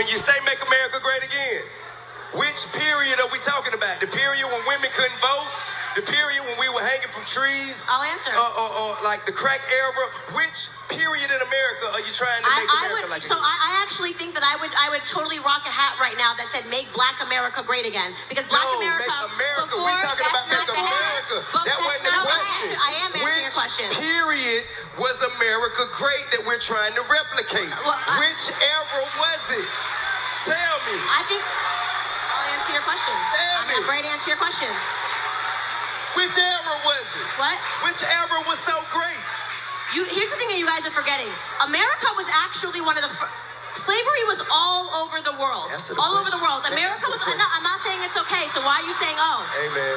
when you say make America great again, which period are we talking about? The period when women couldn't vote? The period when we were hanging from trees? I'll answer. Uh, or, or like the crack era? Which period in America are you trying to make I America would, like so again? I, actually think that I would I would totally rock a hat right now that said "Make Black America Great Again" because Black no, America. make America. Before, we talking about make. America. But that wasn't the question. I am answering Which your question. period was America great that we're trying to replicate? Well, I- Which era was it? Tell me. I think I'll answer your question. Tell I'm me. not ready to answer your question. Which era was it? What? Which era was so great? You, here's the thing that you guys are forgetting. America was actually one of the. Fir- Slavery was all over the world. All over the world. America was. No, I'm not saying it's okay. So why are you saying oh? Amen.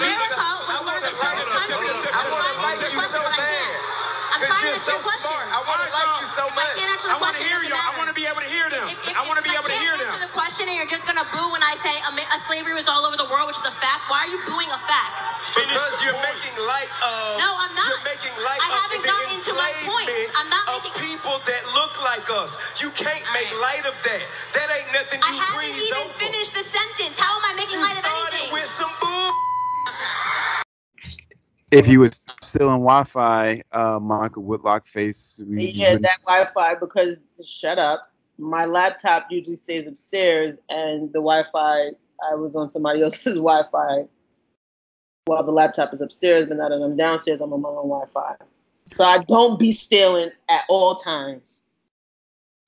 America was one of the first countries. I want to like you so question, bad. Can't. I'm Because trying you're answer so your question. smart. I want to like you so I much. can't answer I the want to hear it you. I want to be able to hear them. If, if, I want to be able to can't hear answer them. the question and you're just gonna boo when I say Ama- uh, slavery was all over the world, which is a fact, why are you booing a fact? Because you're making light of. No, I'm not. You're making light I of haven't the gotten into my enslavement points. I'm not of making- people that look like us. You can't make right. light of that. That ain't nothing you I haven't even over. finished the sentence. How am I making You light of started anything? with some bull. If you was still in Wi-Fi, uh, Monica Woodlock face. We, Yeah, that Wi-Fi because shut up. My laptop usually stays upstairs, and the Wi-Fi I was on somebody else's Wi-Fi while the laptop is upstairs. But now that I'm downstairs, I'm on my own Wi-Fi. So I don't be stealing at all times.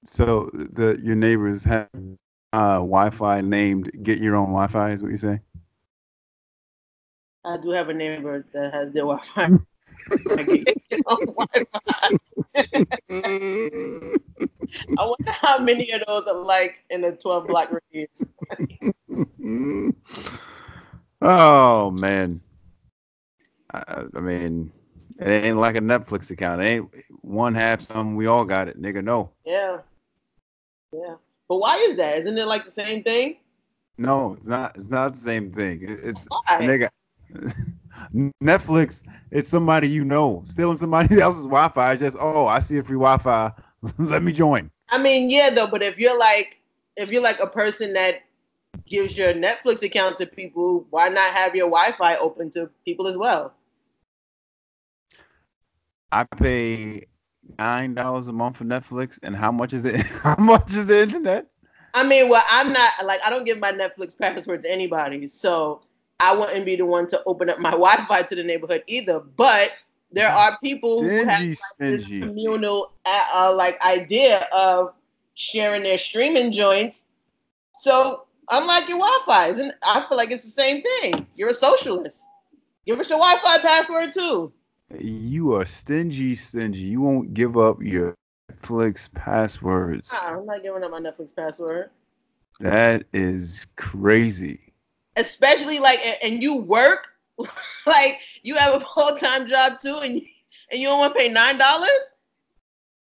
So the your neighbors have uh, Wi-Fi named "Get Your Own Wi-Fi" is what you say? I do have a neighbor that has their Wi-Fi. I get Wi-Fi. I wonder how many of those are like in a 12 block radius. oh man, I, I mean, it ain't like a Netflix account. It ain't one half something. We all got it, nigga. No, Yeah. Yeah. But why is that? Isn't it like the same thing? no, it's not. It's not the same thing. It's Why? nigga. Netflix, it's somebody you know. Stealing somebody else's Wi-Fi. It's just, oh, I see a free Wi-Fi. Let me join. I mean, yeah, though, but if you're like if you're like a person that gives your Netflix account to people, why not have your Wi-Fi open to people as well? I pay nine dollars a month for Netflix, and how much is it? How much is the internet? I mean, well, I'm not like I don't give my Netflix password to anybody, so I wouldn't be the one to open up my Wi-Fi to the neighborhood either. But there are people who have Stingy, this communal uh, uh, like idea of sharing their streaming joints. So unlike your Wi-Fi, isn't I feel like it's the same thing. You're a socialist. Give us your Wi-Fi password too. You are stingy, stingy. You won't give up your Netflix passwords. I'm not giving up my Netflix password. That is crazy. Especially like, and- you work, like you have a full-time job too, and and you don't want to pay nine dollars.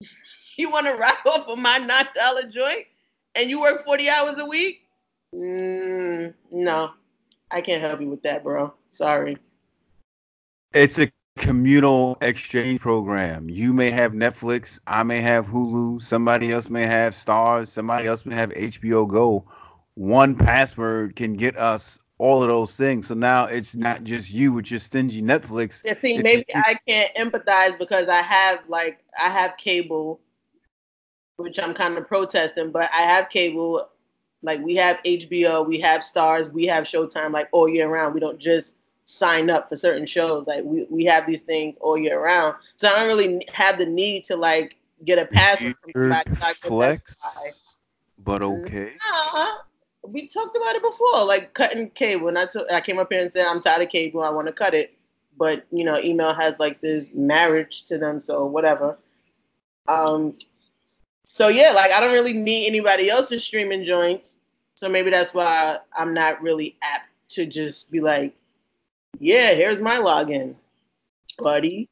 You want to write off of my nine dollar joint, and you work forty hours a week? Mm, no, I can't help you with that, bro. Sorry. It's a communal exchange program. You may have Netflix, I may have Hulu, somebody else may have Starz, somebody else may have HBO Go. One password can get us all of those things. So now it's not just you with your stingy Netflix. Yeah, see, maybe I can't empathize because I have like I have cable, which I'm kind of protesting, but I have cable. Like we have HBO, we have Starz, we have Showtime, like all year round. We don't just sign up for certain shows. Like we, we have these things all year round. So I don't really have the need to like get a pass. from Weird somebody. so I can flex, but okay. Uh, we talked about it before, like cutting cable. And I came up here and said, I'm tired of cable. I want to cut it. But you know, email has like this marriage to them, so whatever. Um, so yeah, like I don't really need anybody else's streaming joints. So maybe that's why I'm not really apt to just be like, yeah, here's my login, buddy.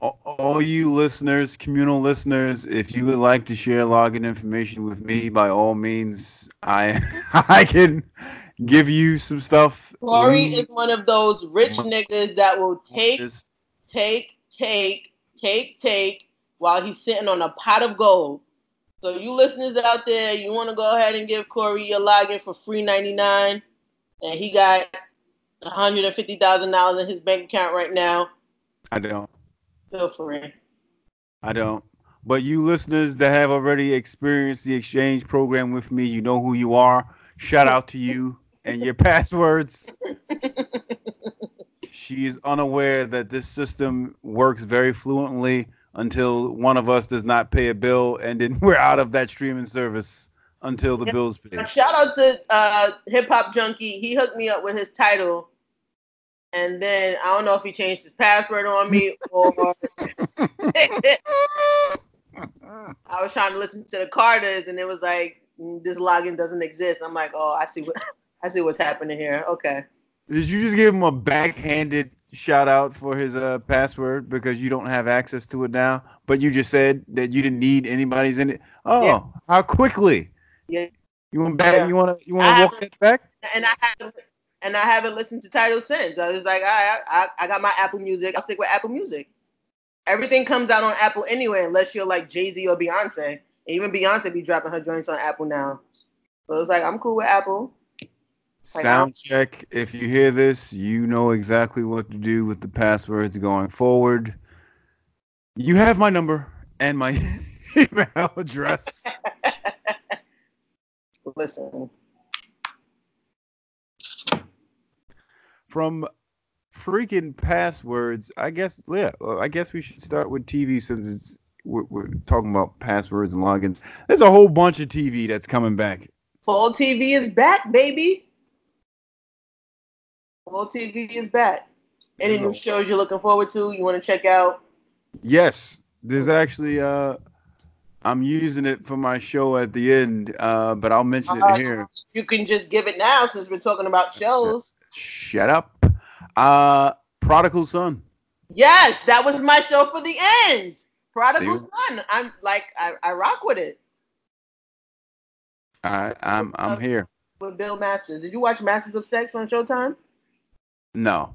All, you listeners, communal listeners, if you would like to share login information with me, by all means, I I can give you some stuff. Corey is one of those rich niggas that will take just- take, take, take, take while he's sitting on a pot of gold. So you listeners out there, you want to go ahead and give Corey your login for free ninety nine, and he got one hundred and fifty thousand dollars in his bank account right now. I don't. Feel free. I don't. But you listeners that have already experienced the exchange program with me, you know who you are. Shout out to you and your passwords. she is unaware that this system works very fluently until one of us does not pay a bill, and then we're out of that streaming service until the bill's paid. Shout out to uh, Hip Hop Junkie. He hooked me up with his Tidal, and then I don't know if he changed his password on me or. I was trying to listen to the Carters, and it was like mm, this login doesn't exist. I'm like, oh, I see what I see what's happening here. Okay. Did you just give him a backhanded shout out for his uh, password because you don't have access to it now? But you just said that you didn't need anybody's in it. Oh, Yeah. how quickly? Yeah. You want back? Yeah. You want to? You want to walk that back? And I haven't and I haven't listened to Tidal since. I was like, all right, I, I got my Apple Music. I'll stick with Apple Music. Everything comes out on Apple anyway, unless you're like Jay Z or Beyonce. And even Beyonce be dropping her joints on Apple now. So it's like I'm cool with Apple. Like, Sound check. If you hear this, you know exactly what to do with the passwords going forward. You have my number and my email address. Listen, From freaking passwords, I guess. Yeah, I guess we should start with TV since it's we're, we're talking about passwords and logins. There's a whole bunch of TV that's coming back. Full TV is back, baby. Full TV is back. Any new shows you're looking forward to? You want to check out? Yes, there's actually uh I'm using it for my show at the end, uh, but I'll mention Uh, it here. You can just give it now since we're talking about shows. Shut up. Uh Prodigal Son. Yes, that was my show for the end. Prodigal See? Son. I'm like, I, I rock with it I I'm I'm here. with Bill Masters. Did you watch Masters of Sex on Showtime? No.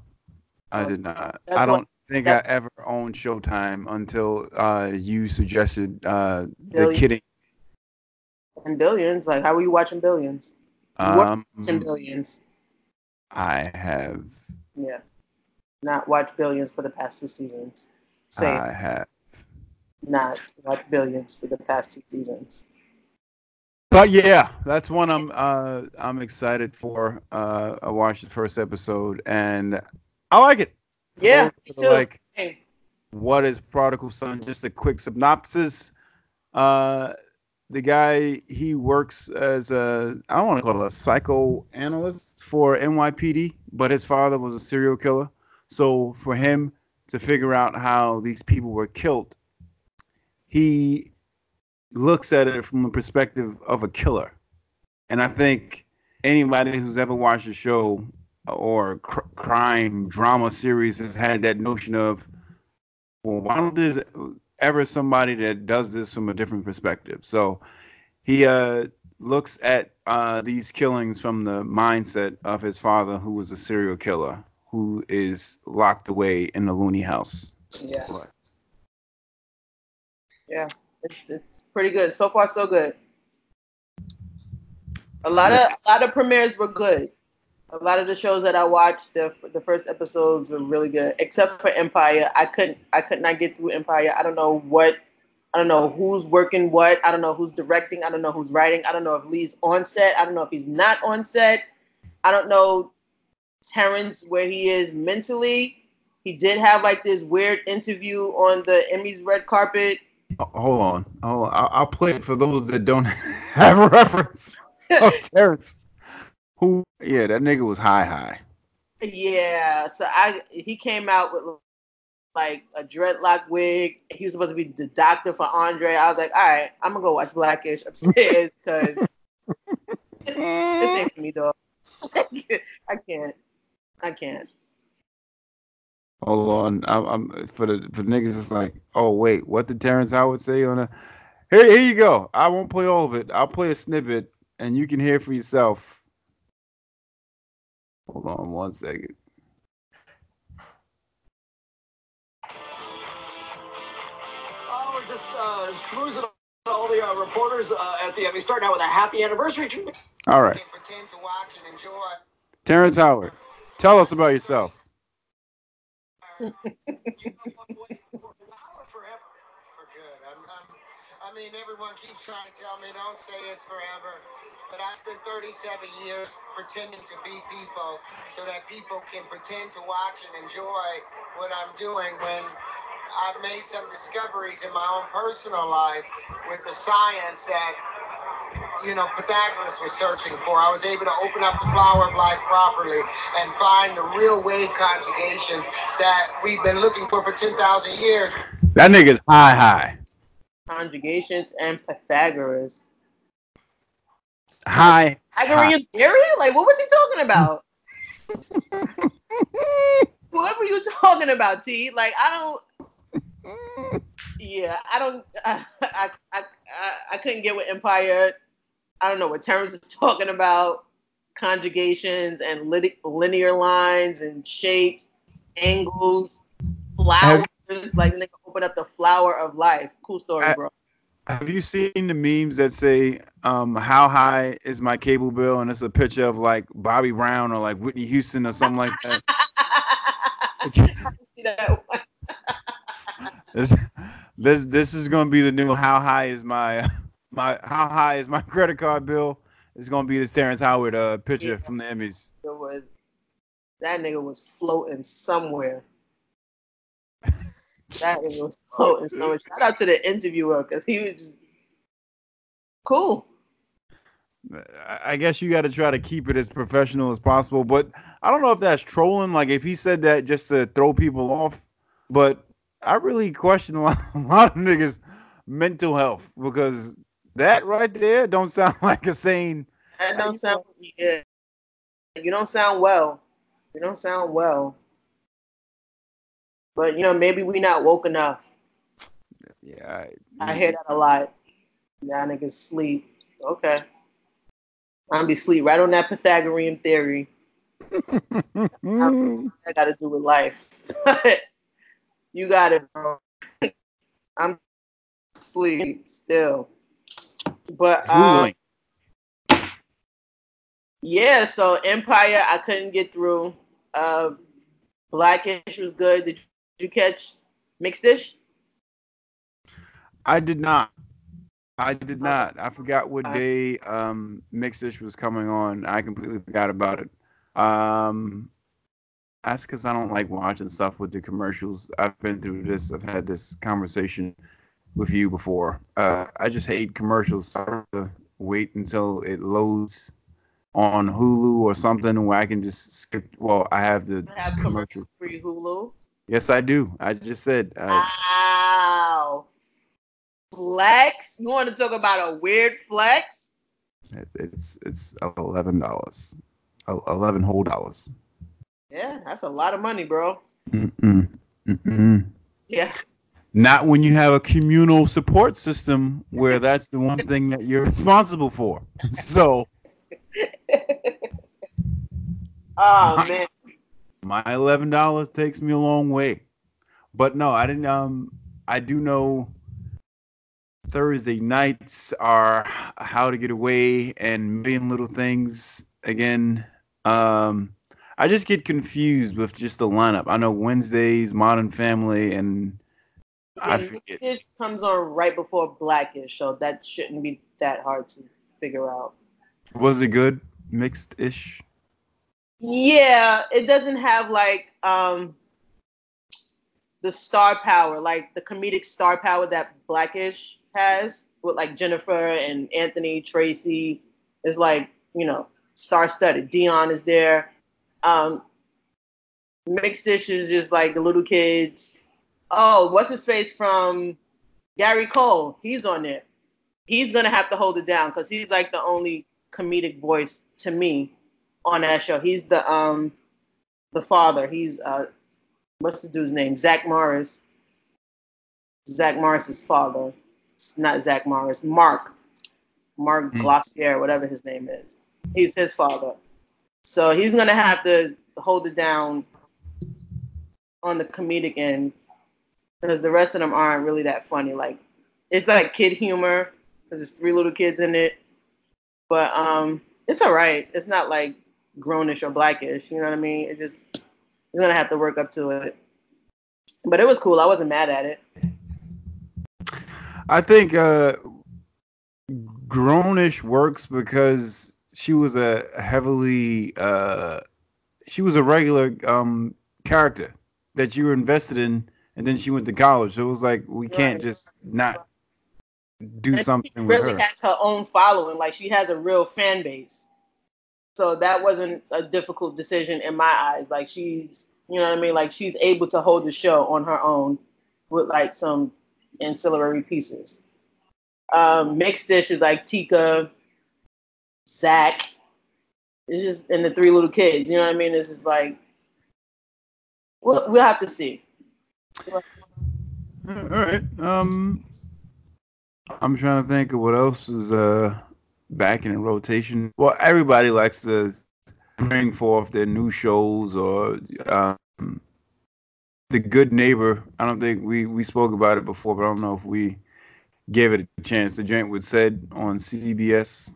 I Oh, did not. that's I don't what- think I ever owned Showtime until uh you suggested uh the kidding. And Billions. Like, how were you watching Billions? You Um Watching Billions. I have Yeah. Not watched Billions for the past two seasons. Same. I have not watched Billions for the past two seasons. But yeah, that's one I'm uh I'm excited for. Uh I watched the first episode and I like it. Yeah, me So, too. Like Hey, what is Prodigal Son? Just a quick synopsis. Uh the guy he works as a I don't want to call it a psychoanalyst for NYPD, but his father was a serial killer. So for him to figure out how these people were killed, he looks at it from the perspective of a killer. And I think anybody who's ever watched a show or cr- crime drama series has had that notion of, well, why don't there's ever somebody that does this from a different perspective? So he uh, looks at uh, these killings from the mindset of his father, who was a serial killer, who is locked away in the loony house. yeah, yeah, it's, it's pretty good. So far, so good. A lot of a lot of premieres were good. A lot of the shows that I watched, the the first episodes were really good, except for Empire. I couldn't I could not get through Empire. I don't know what. I don't know who's working what. I don't know who's directing. I don't know who's writing. I don't know if Lee's on set. I don't know if he's not on set. I don't know Terrence where he is mentally. He did have like this weird interview on the Emmys red carpet. Oh, hold on. Oh, I'll, I'll play it for those that don't have a reference of Terrence. Who? Yeah, that nigga was high high. Yeah, so I he came out with like a dreadlock wig. He was supposed to be the doctor for Andre. I was like, all right, I'm gonna go watch Blackish upstairs because this ain't for me, dog. I can't. I can't. Hold on. I'm, I'm for the for niggas. It's like, oh wait, what did Terrence Howard say on a? Here, here you go. I won't play all of it. I'll play a snippet, and you can hear for yourself. Hold on one second. Oh, we're just uh, cruising all the uh, reporters uh, at the Emmy, starting out with a happy anniversary. All right. Pretend to watch and enjoy. Terrence Howard, tell us about yourself. You know what, boy, for now or forever? For good. I'm, I'm, I mean, everyone keeps trying to tell me don't say it's forever, but I spent 37 years pretending to be people so that people can pretend to watch and enjoy what I'm doing when I've made some discoveries in my own personal life with the science that you know, Pythagoras was searching for. I was able to open up the flower of life properly and find the real wave conjugations that we've been looking for for 10,000 years. That nigga's high high. Conjugations and Pythagoras. High. Pythagorean theory? Like, what was he talking about? what were you talking about, T? Like, I don't. Yeah, I don't. I, I, I, I, couldn't get with Empire. I don't know what Terrence is talking about. Conjugations and lit- linear lines and shapes, angles, flowers. like, nigga, open up the flower of life. Cool story, I- bro. Have you seen the memes that say, um, "How high is my cable bill?" and it's a picture of like Bobby Brown or like Whitney Houston or something like that. This, this this is gonna be the new "How high is my my How high is my credit card bill?" It's gonna be this Terrence Howard uh picture Yeah. from the Emmys. It was that nigga was floating somewhere. That nigga was floating somewhere. Shout out to the interviewer because he was just cool. I I guess you got to try to keep it as professional as possible, but I don't know if that's trolling. Like if he said that just to throw people off, but I really question a lot, a lot of niggas' mental health because that right there don't sound like a sane. That don't sound yeah. You don't sound well. You don't sound well. But you know, maybe we not woke enough. Yeah, I hear that a lot. Y'all niggas sleep. Okay. I'm be sleep right on that Pythagorean theory. I got to do with life. you got it, bro. I'm sleep still. But um, yeah, so Empire, I couldn't get through. Uh, Blackish was good. Did you catch Mixed-ish? I did not. I did not. I forgot what Uh, day um mixed Mixish was coming on. I completely forgot about it. Um that's because I don't like watching stuff with the commercials. I've been through this. I've had this conversation with you before. Uh, I just hate commercials. So I have to wait until it loads on Hulu or something where I can just skip. Well, I have the I have commercial. free Hulu. Yes, I do. I just said. Uh, Wow. Flex? You want to talk about a weird flex? It's it's it's eleven dollars, eleven whole dollars. Yeah, that's a lot of money, bro. Mm-mm. Mm-mm. Yeah. Not when you have a communal support system where that's the one thing that you're responsible for. So Oh man. My eleven dollars takes me a long way. But no, I didn't. Um, I do know Thursday nights are How to Get Away and Million Little Things again. Um, I just get confused with just the lineup. I know Wednesdays, Modern Family, and I forget. This comes on right before Blackish, so that shouldn't be that hard to figure out. Was it good? Mixed ish. Yeah, it doesn't have like um the star power, like the comedic star power that Blackish has with like Jennifer and Anthony Tracee is like, you know, star studded. Deon is there. Um Mixed-ish is just like the little kids. Oh, what's his face from Gary Cole? He's on there. He's gonna have to hold it down because he's like the only comedic voice to me on that show. He's the um the father. He's uh what's the dude's name? Zach Morris. Zach Morris's father. It's not Zach Morris. Mark. Mark Hmm. Gosselaar, whatever his name is. He's his father. So he's gonna have to hold it down on the comedic end because the rest of them aren't really that funny. Like it's like kid humor because there's three little kids in it. But um, it's all right. It's not like grownish or blackish. You know what I mean? It just it's gonna have to work up to it. But it was cool. I wasn't mad at it. I think uh, grownish works because she was a heavily uh, she was a regular um, character that you were invested in, and then she went to college. So it was like we can't just not do And something she with really her. has her own following. Like she has a real fan base. So that wasn't a difficult decision in my eyes. Like she's, you know what I mean? Like she's able to hold the show on her own with like some ancillary pieces. Um, mixed dishes like Tika, Zach. It's just and the three little kids. You know what I mean? It's just like we'll we'll have to see. All right. Um, I'm trying to think of what else is uh back in rotation. Well, everybody likes to bring forth their new shows or um, the Good Neighbor. I don't think we we spoke about it before, but I don't know if we gave it a chance. The joint was Ced on CBS.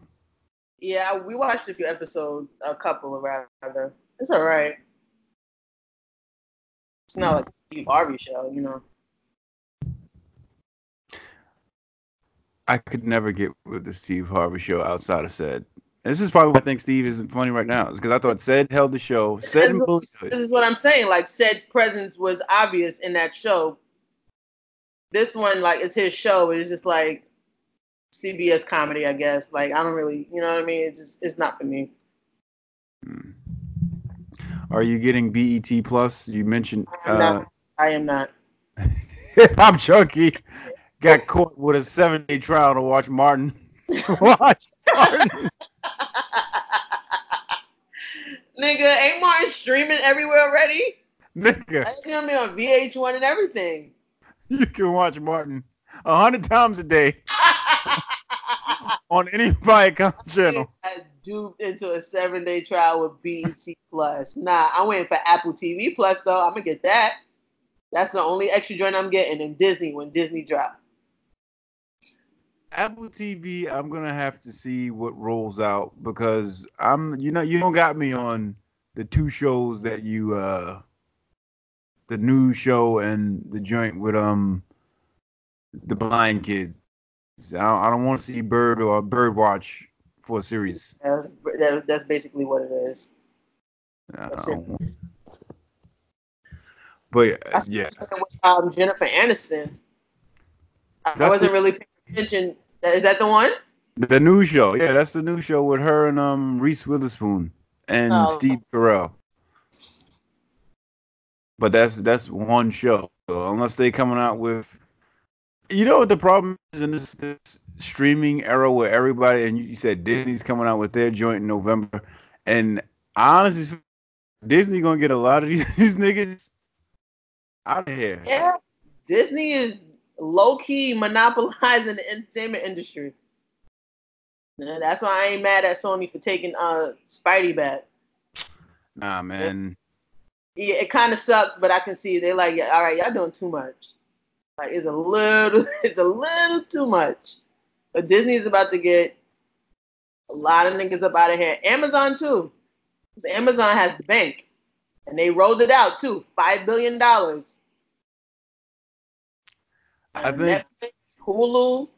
Yeah, we watched a few episodes, a couple rather. It's all right. It's not like a Steve Harvey show, you know. I could never get with the Steve Harvey show outside of Ced. This is probably why I think Steve isn't funny right now. Is because I thought Ced held the show. Said it. This is what I'm saying. Like, Ced's presence was obvious in that show. This one, like, it's his show, it's just like CBS comedy, I guess. Like, I don't really, you know what I mean? It's just, it's not for me. Hmm. Are you getting BET Plus? You mentioned. I'm Uh, not. I am not. I'm Chunky. Got caught with a seven day trial to watch Martin. watch Martin. Nigga, ain't Martin streaming everywhere already? Nigga, I him on VH1 and everything. you can watch Martin a hundred times a day on any Viacom channel. I duped into a seven day trial with BET Plus. Nah, I'm waiting for Apple TV Plus though. I'm gonna get that. That's the only extra joint I'm getting in Disney when Disney drop. Apple TV, I'm gonna have to see what rolls out because I'm, you know, you don't got me on the two shows that you, uh the new show and the joint with um the blind kids. I don't, I don't want to see Bird or Bird Watch for a series. That's, that- that's basically what it is. That's don't But uh, That's- yeah, Um, Jennifer Aniston. I That's wasn't really paying attention. Is that the one? the new show. Yeah, that's the new show with her and um Reese Witherspoon and Oh. Steve Carell. But that's that's one show. So unless they coming out with, you know what the problem is in this, this streaming era where everybody and you, said Disney's coming out with their joint in November, and honestly, Disney gonna get a lot of these, these niggas out of here. Yeah. Disney is low key monopolizing the entertainment industry. And that's why I ain't mad at Sony for taking uh Spidey back. Nah, man. Yeah, it kind of sucks, but I can see they like, yeah, all right, y'all doing too much. Like it's a little, it's a little too much. But Disney's about to get a lot of niggas up out of here. Amazon too. Amazon has the bank, and they rolled it out too, five billion dollars. I think Netflix, Hulu.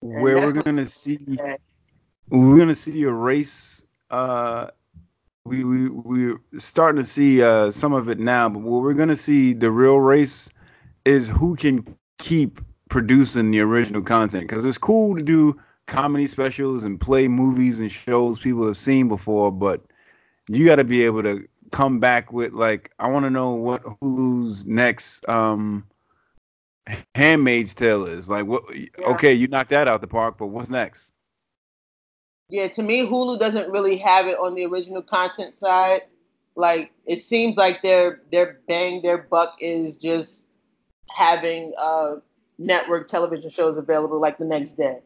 Where we're gonna see we're gonna see a race uh we we we're starting to see uh some of it now but what we're gonna see the real race is who can keep producing the original content because it's cool to do comedy specials and play movies and shows people have seen before but you got to be able to come back with like i want to know what hulu's next um handmaid's tale is like what okay you knocked that out the park but what's next Yeah, to me, Hulu doesn't really have it on the original content side. Like it seems like their their bang their buck is just having uh, network television shows available like the next day.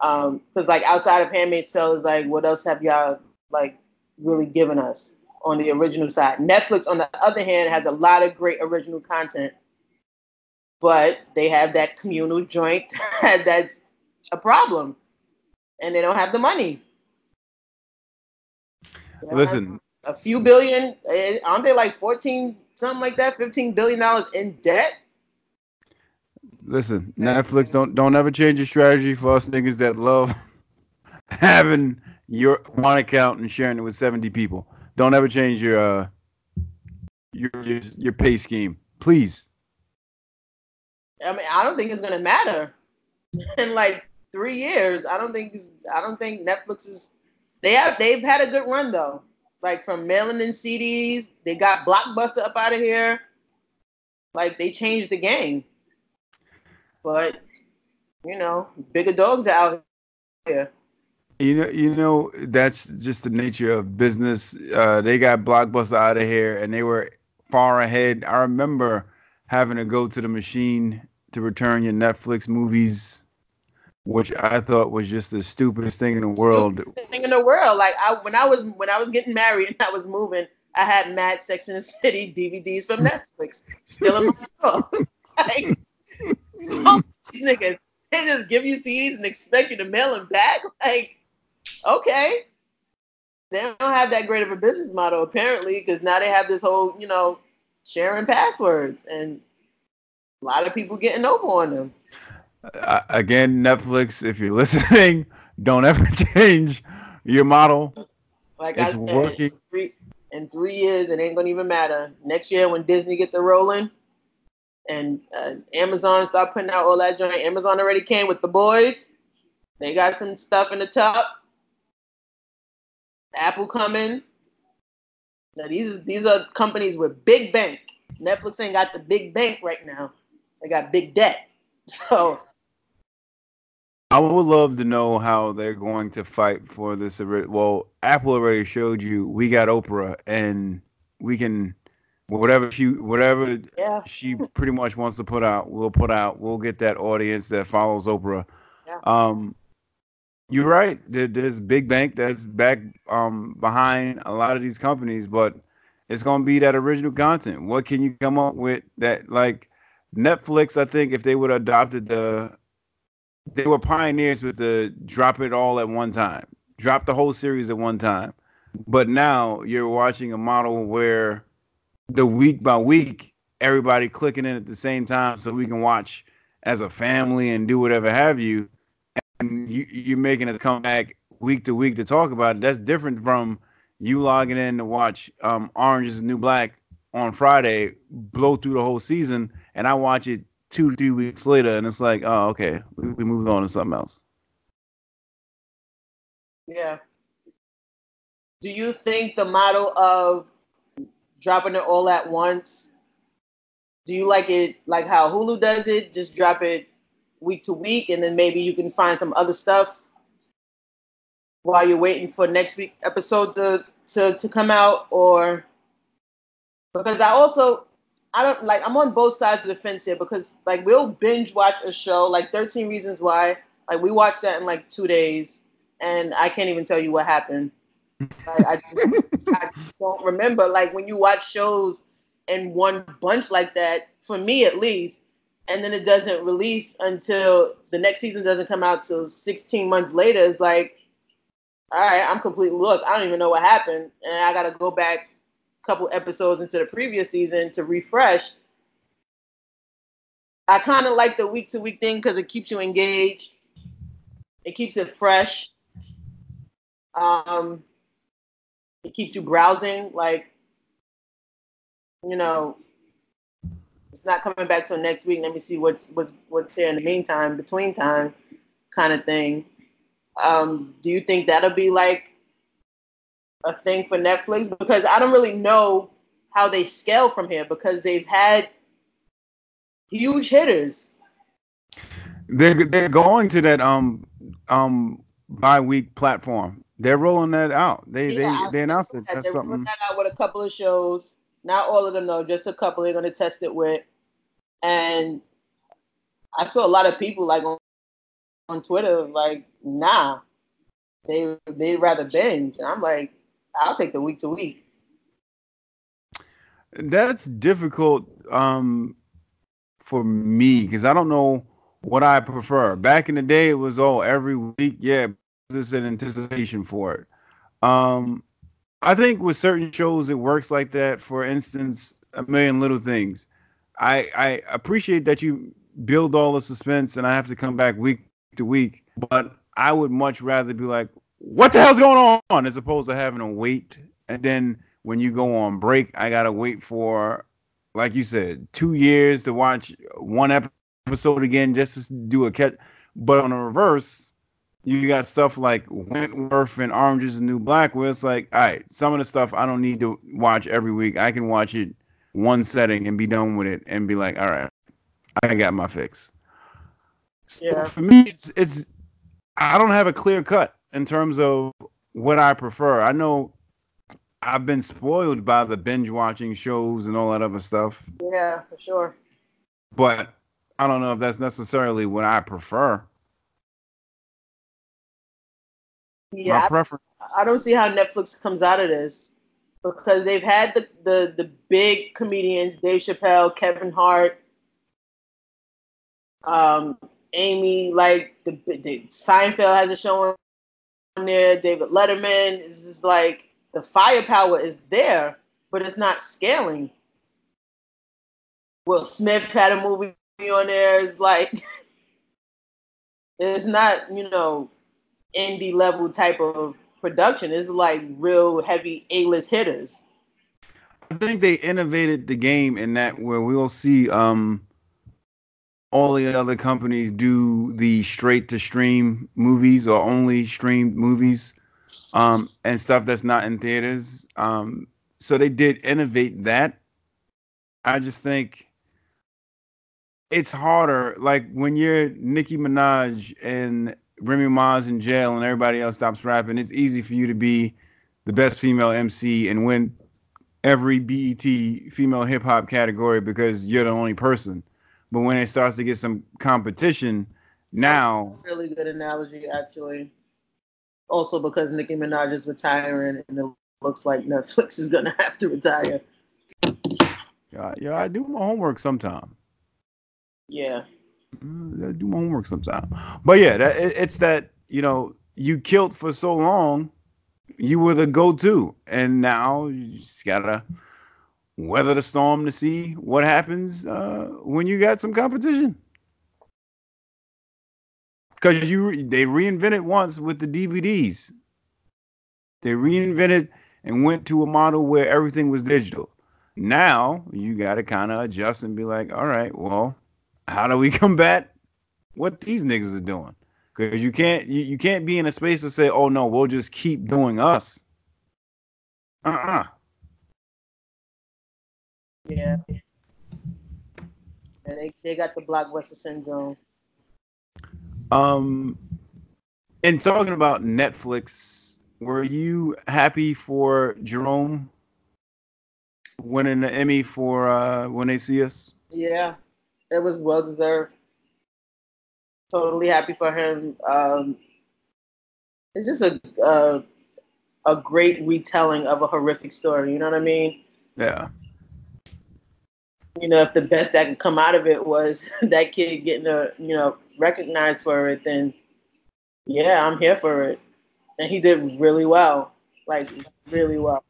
Um, because like outside of Handmaid's Tale is like, what else have y'all like really given us on the original side? Netflix, on the other hand, has a lot of great original content. But they have that communal joint that's a problem, and they don't have the money. They don't have Listen, a few billion, eh, aren't they like fourteen something like that, fifteen billion dollars in debt? listen. Netflix don't don't ever change your strategy for us niggas that love having your one account and sharing it with seventy people. Don't ever change your uh your your, your pay scheme, please. I mean, I don't think it's gonna matter in like three years. I don't think I don't think Netflix is. They have they've had a good run though. Like from mailing in CDs, they got Blockbuster up out of here. Like they changed the game. But you know, bigger dogs are out here. You know, you know that's just the nature of business. Uh, they got Blockbuster out of here, and they were far ahead. I remember having to go to the machine to return your Netflix movies, which I thought was just the stupidest thing in the world. Stupidest thing in the world. Like I when I was when I was getting married and I was moving, I had Mad Sex in the City DVDs from Netflix still in my drawer. like, these niggas, they just give you CDs and expect you to mail them back. Like, okay. They don't have that great of a business model apparently, because now they have this whole, you know, sharing passwords and a lot of people getting over on them. Uh, again, Netflix, if you're listening, don't ever change your model. Like It's I said, working. In three, in three years, it ain't gonna even matter. Next year, when Disney get the rolling, and uh, Amazon start putting out all that joint, Amazon already came with the boys. They got some stuff in the top. Apple coming. Now these these are companies with big bank. Netflix ain't got the big bank right now. They got big debt. So I would love to know how they're going to fight for this. Well, Apple already showed you we got Oprah, and we can whatever she whatever yeah, she pretty much wants to put out, we'll put out. We'll get that audience that follows Oprah. Yeah. Um, you're right. There's big bank that's back um behind a lot of these companies, but it's gonna be that original content. What can you come up with that like Netflix? I think if they would have adopted the, they were pioneers with the drop it all at one time, drop the whole series at one time. But now you're watching a model where the week by week everybody clicking in at the same time so we can watch as a family and do whatever have you and you, you're making us come back week to week to talk about it that's different from you logging in to watch um, orange is the new black on friday blow through the whole season and i watch it two three weeks later and it's like oh okay we, we moved on to something else yeah. Do you think the model of dropping it all at once? Do you like it like how Hulu does it? Just drop it week to week, and then maybe you can find some other stuff while you're waiting for next week episode to to, to come out, or because I also I don't like I'm on both sides of the fence here because like we'll binge watch a show like 13 Reasons Why like we watched that in like two days and I can't even tell you what happened. Like, I, just, I just don't remember. Like when you watch shows in one bunch like that, for me at least, and then it doesn't release until the next season doesn't come out till 16 months later. It's like, all right, I'm completely lost. I don't even know what happened, and I got to go back couple episodes into the previous season to refresh. I kind of like the week to week thing because it keeps you engaged. It keeps it fresh. Um, it keeps you browsing. Like, you know, it's not coming back till next week. Let me see what's what's what's here in the meantime, between time, kind of thing. Um, do you think that'll be like a thing for Netflix? Because I don't really know how they scale from here because they've had huge hitters. they're, they're going to that um um bi-week platform they're rolling that out they Yeah, they they announced it that that's they're something rolling that out with a couple of shows. Not all of them though, just a couple they're gonna test it with. And I saw a lot of people like on, on Twitter like, nah, they they'd rather binge. And I'm like, I'll take the week to week. That's difficult. Um, for me because I don't know what I prefer. Back in the day, it was all oh, every week. Yeah, this an anticipation for it. Um, I think with certain shows, it works like that. For instance, A Million Little Things. I I appreciate that you build all the suspense, and I have to come back week to week. But I would much rather be like, "What the hell's going on?" as opposed to having to wait. And then when you go on break, I gotta wait for, like you said, two years to watch one episode again just to do a catch. But on the reverse, you got stuff like Wentworth and Orange is the New Black, where it's like, all right, some of the stuff I don't need to watch every week. I can watch it one setting and be done with it and be like, all right, I got my fix. So yeah. for me, it's it's I don't have a clear cut in terms of what I prefer. I know I've been spoiled by the binge watching shows and all that other stuff. Yeah, for sure. But I don't know if that's necessarily what I prefer. Yeah, My preference. I, I don't see how Netflix comes out of this because they've had the, the the big comedians, Dave Chappelle, Kevin Hart, um, Amy, like the, the Seinfeld has a show on there. David Letterman is like the firepower is there, but it's not scaling. Will Smith had a movie on there. It's like it's not you know indie level type of production. It's like real heavy A list hitters. I think they innovated the game in that where we'll see um all the other companies do the straight to stream movies or only streamed movies um, and stuff that's not in theaters. Um, so they did innovate that. I just think it's harder. Like when you're Nicki Minaj and Remy Ma's in jail and everybody else stops rapping, it's easy for you to be the best female MC and win every BET female hip hop category because you're the only person. But when it starts to get some competition, now really good analogy actually. Also because Nicki Minaj is retiring and it looks like Netflix is gonna have to retire. Yeah, yeah, I do my homework sometime. Yeah. Mm, I do my homework sometime. But yeah, that, it, it's that, you know, you killed for so long, you were the go to. And now you just gotta weather the storm to see what happens uh, when you got some competition. Because you they reinvented once with the DVDs. They reinvented and went to a model where everything was digital. Now you got to kind of adjust and be like, all right, well, how do we combat what these niggas are doing? Because you can't you, you can't be in a space to say, oh no, we'll just keep doing us. Uh uh-uh. uh yeah. And they, they got the blockbuster syndrome. Um, and talking about Netflix, were you happy for Jerome winning the Emmy for uh, When They See Us? Yeah, it was well deserved. Totally happy for him. Um, it's just a, a a great retelling of a horrific story. You know what I mean? Yeah you know, if the best that could come out of it was that kid getting a, you know, recognized for it, then yeah, I'm here for it. And he did really well, like really well.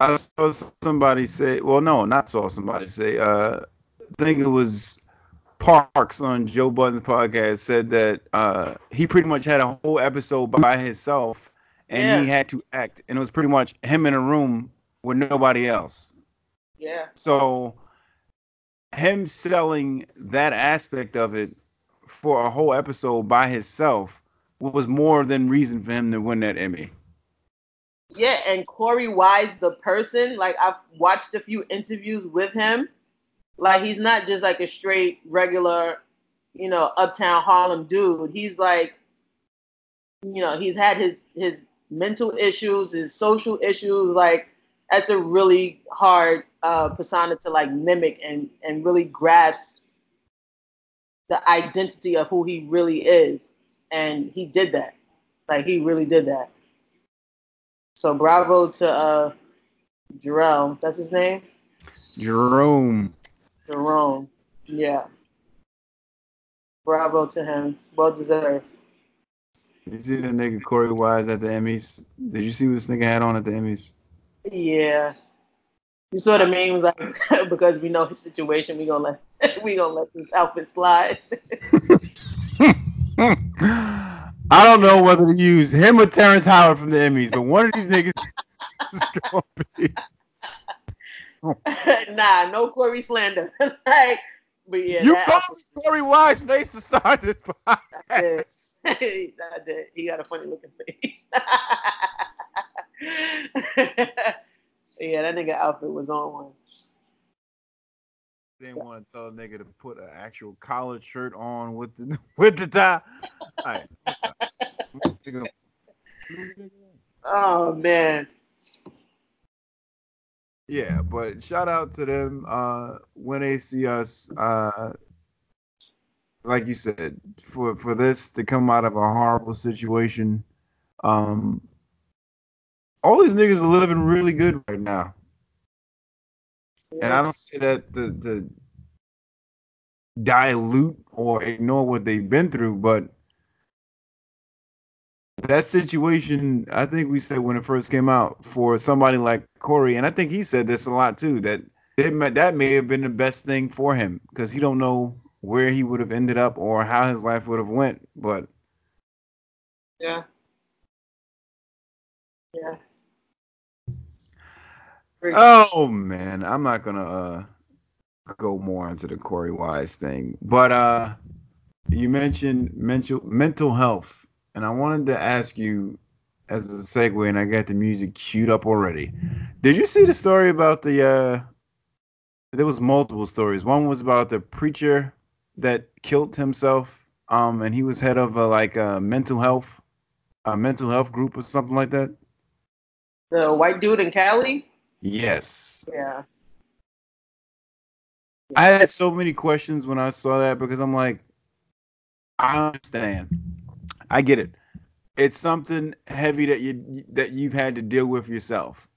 I saw somebody say, well, no, not saw somebody say. Uh, I think it was Parks on Joe Budden's podcast said that uh, he pretty much had a whole episode by himself, and yeah. he had to act, and it was pretty much him in a room with nobody else. Yeah. So him selling that aspect of it for a whole episode by himself was more than reason for him to win that Emmy. Yeah, and Korey Wise, the person, like I've watched a few interviews with him. Like he's not just like a straight regular, you know, uptown Harlem dude. He's like, you know, he's had his his mental issues, his social issues. Like that's a really hard uh, persona to like mimic and and really grasp the identity of who he really is, and he did that. Like he really did that. So bravo to uh, Jerome. That's his name. Jerome. Jerome. Yeah. Bravo to him. Well deserved. You see the nigga Korey Wise at the Emmys? Did you see what this nigga had on at the Emmys? Yeah. You saw the memes like because we know his situation, we gonna let we gonna let this outfit slide. I don't know whether to use him or Terrence Howard from the Emmys, but one of these niggas is gonna be. nah, no Korey slander. like, but yeah, you called outfit- Korey Wise face to start this podcast. I did. I did. He got a funny looking face. yeah, that nigga outfit was on one. Didn't want to tell a nigga to put an actual collared shirt on with the with the tie. All right. Oh man. Yeah, but shout out to them uh, when they see us. Uh, like you said, for for this to come out of a horrible situation, um, all these niggas are living really good right now, and I don't say that to, to dilute or ignore what they've been through, but that situation, I think we said when it first came out for somebody like Korey, and I think he said this a lot too. That may, that may have been the best thing for him because he don't know where he would have ended up or how his life would have went. But Yeah. Yeah. Oh man, I'm not gonna uh, go more into the Korey Wise thing. But uh, you mentioned mental mental health, and I wanted to ask you as a segue, and I got the music queued up already. Did you see the story about the? uh There was multiple stories. One was about the preacher that killed himself, um, and he was head of a, like a mental health, a mental health group or something like that. The white dude in Cali? Yes. Yeah. I had so many questions when I saw that because I'm like, I understand. I get it. It's something heavy that you that you've had to deal with yourself.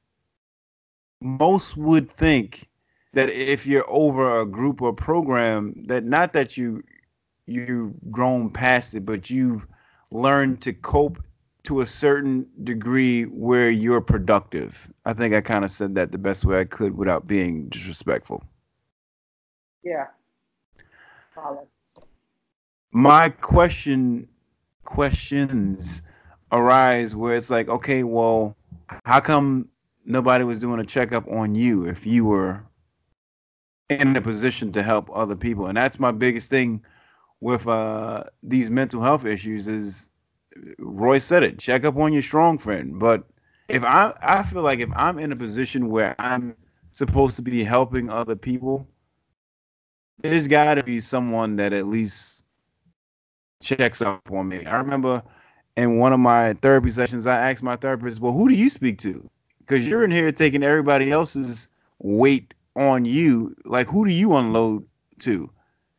Most would think that if you're over a group or program, that not that you you've grown past it, but you've learned to cope to a certain degree where you're productive. I think I kind of said that the best way I could without being disrespectful. Yeah. Solid. my question questions arise where it's like okay well how come nobody was doing a checkup on you if you were in a position to help other people and that's my biggest thing with uh these mental health issues is roy said it check up on your strong friend but if i i feel like if i'm in a position where i'm supposed to be helping other people there's got to be someone that at least checks up on me. I remember in one of my therapy sessions, I asked my therapist, "Well, who do you speak to? Because you're in here taking everybody else's weight on you. Like, who do you unload to?"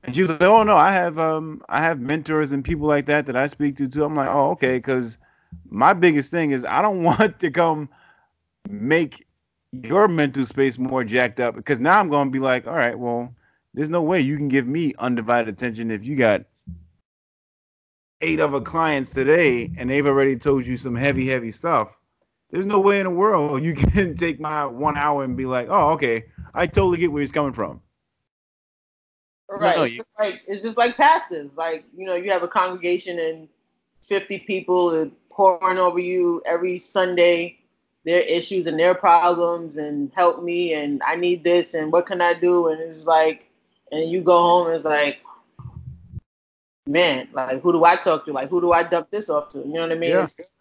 And she was like, "Oh no, I have um, I have mentors and people like that that I speak to too." I'm like, "Oh, okay," because my biggest thing is I don't want to come make your mental space more jacked up because now I'm going to be like, "All right, well." There's no way you can give me undivided attention if you got eight other clients today and they've already told you some heavy, heavy stuff. There's no way in the world you can take my one hour and be like, oh, okay, I totally get where he's coming from. Right. No, it's, you- just like, it's just like pastors. Like, you know, you have a congregation and 50 people are pouring over you every Sunday, their issues and their problems, and help me, and I need this, and what can I do? And it's like, and you go home and it's like, man, like, who do I talk to? Like, who do I dump this off to? You know what I mean? Yeah. It's,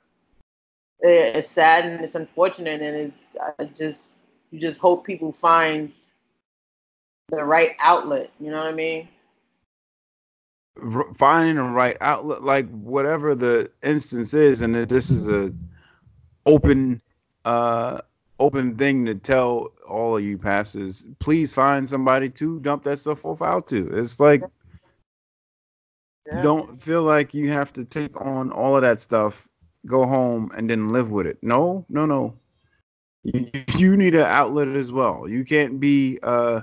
it's sad and it's unfortunate, and it's I just, you just hope people find the right outlet. You know what I mean? R- finding the right outlet, like whatever the instance is, and that this is a open, uh, open thing to tell all of you pastors. Please find somebody to dump that stuff off out to. It's like Yeah. don't feel like you have to take on all of that stuff, go home, and then live with it. No, no, no. You, you need an outlet as well. You can't be uh,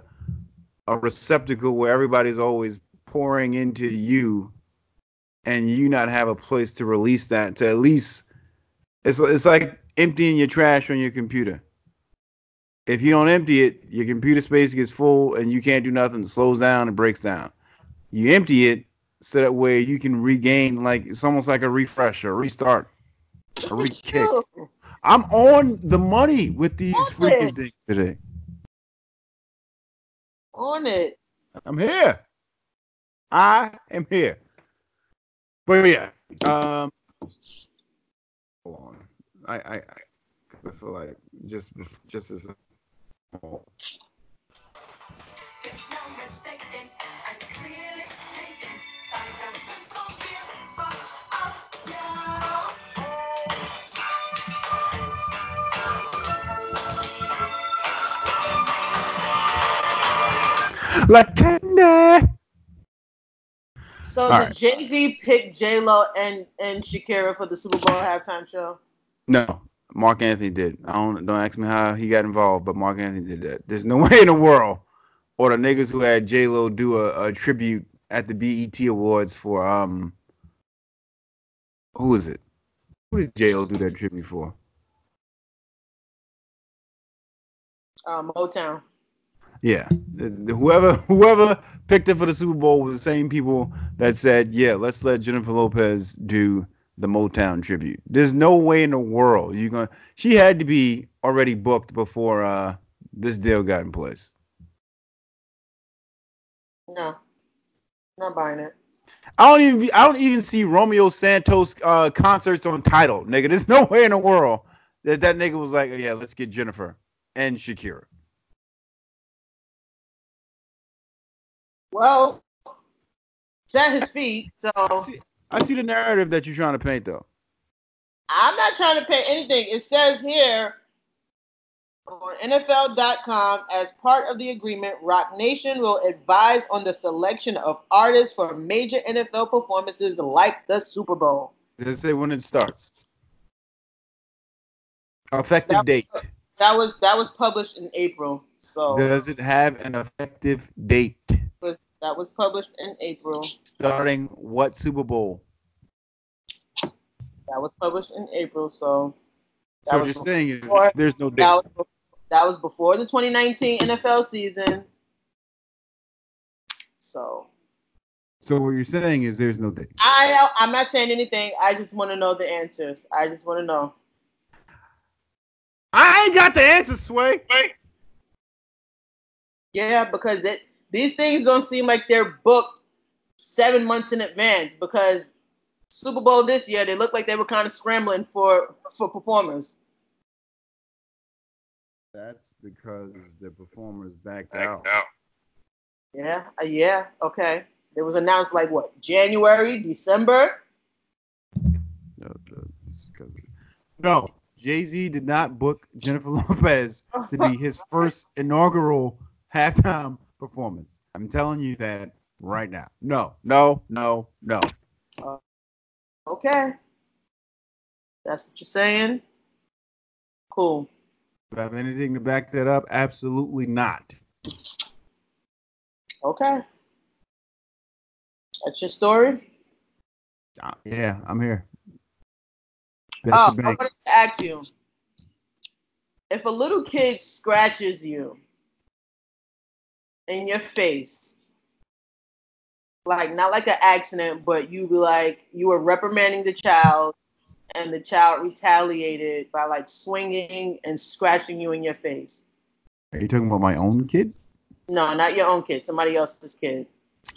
a receptacle where everybody's always pouring into you and you not have a place to release that to at least it's it's like emptying your trash on your computer. If you don't empty it, your computer space gets full and you can't do nothing. It slows down and breaks down. You empty it so that way you can regain like it's almost like a refresh or restart. A re-kick. I'm on the money with these freaking things today. On it. I'm here. I am here. But yeah, um, hold on. I I, I feel like just just as So All did right. Jay Z pick J Lo and and Shakira for the Super Bowl halftime show? No, Marc Anthony did. I don't don't ask me how he got involved, but Marc Anthony did that. There's no way in the world, or the niggas who had J Lo do a, a tribute at the BET Awards for um, who is it? Who did J Lo do that tribute for? Um, Motown. Yeah, whoever whoever picked it for the Super Bowl was the same people that said, "Yeah, let's let Jennifer Lopez do the Motown tribute." There's no way in the world you're gonna. She had to be already booked before uh this deal got in place. No, not buying it. I don't even. I don't even see Romeo Santos uh concerts on Tidal, nigga. There's no way in the world that that nigga was like, "Yeah, let's get Jennifer and Shakira." Well, it's at his feet, so See- I see the narrative that you're trying to paint, though. I'm not trying to paint anything. It says here on NFL.com, as part of the agreement, Roc Nation will advise on the selection of artists for major NFL performances like the Super Bowl. Does it say when it starts? Effective That- date. That was that was published in April. So Does it have an effective date? That was published in April. Starting what Super Bowl? That was published in April. So So what was you're saying is there's no date. that was, that was before the 2019 NFL season. So So what you're saying is there's no date. I I'm not saying anything. I just want to know the answers. I just want to know. I ain't got the answer, Sway. Yeah, because it, these things don't seem like they're booked seven months in advance. Because Super Bowl this year, they look like they were kind of scrambling for for performers. That's because the performers backed out. Yeah, uh, yeah, okay. It was announced like what January, December. No, no, it's 'cause- no, Jay Z did not book Jennifer Lopez to be his first inaugural halftime performance. I'm telling you that right now. No, no, no, no. Okay, that's what you're saying. Cool. Do I have anything to back that up? Absolutely not. Okay, that's your story. Uh, Yeah, I'm here. Oh, I wanted to ask you if a little kid scratches you in your face, like not like an accident, but you be like you were reprimanding the child, and the child retaliated by like swinging and scratching you in your face. Are you talking about my own kid? No, not your own kid, somebody else's kid.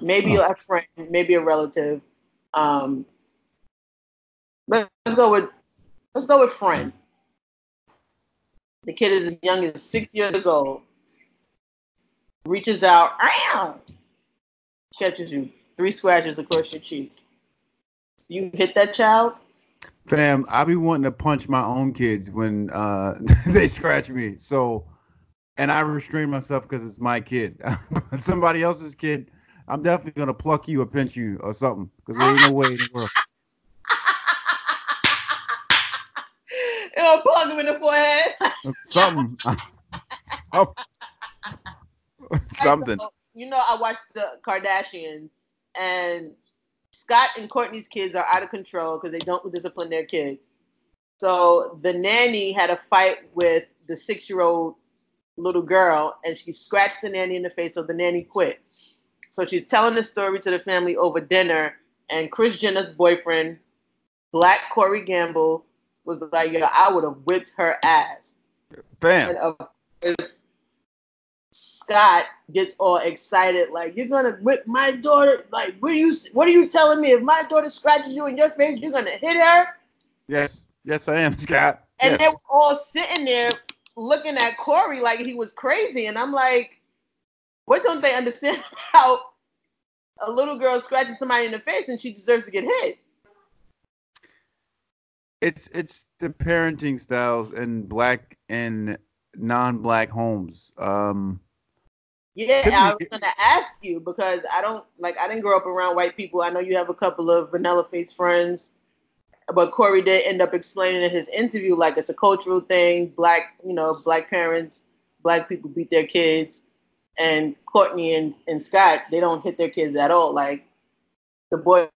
Maybe Oh. a friend, maybe a relative. Um, let- let's go with let's go with friend. The kid is as young as six years old. Reaches out, "Ow!" catches you three scratches across your cheek. You hit that child. Fam, I be wanting to punch my own kids when uh, they scratch me. So, and I restrain myself because it's my kid. Somebody else's kid, I'm definitely gonna pluck you or pinch you or something. Because there ain't no way in the world. It'll plug him in the forehead. Something. Some- Something. Know- you know, I watched the Kardashians, and Scott and Kourtney's kids are out of control because they don't discipline their kids. So the nanny had a fight with the six-year-old little girl, and she scratched the nanny in the face, so the nanny quit. So she's telling the story to the family over dinner, and Kris Jenner's boyfriend, Black Corey Gamble, was like, "Yo, I would have whipped her ass." Bam. And of course, Scott gets all excited, like, "You're gonna whip my daughter? Like, what are you? What are you telling me? If my daughter scratches you in your face, you're gonna hit her?" Yes. Yes, I am, Scott. And Yes. they were all sitting there looking at Corey like he was crazy. And I'm like, what don't they understand about a little girl scratching somebody in the face and she deserves to get hit? it's it's the parenting styles in black and non-black homes. Um, Yeah, Tiffany- I was gonna ask you because I don't like I didn't grow up around white people. I know you have a couple of vanilla face friends, but Corey did end up explaining in his interview like it's a cultural thing. Black, you know, black parents, black people beat their kids, and Kourtney and, and Scott they don't hit their kids at all. Like the boy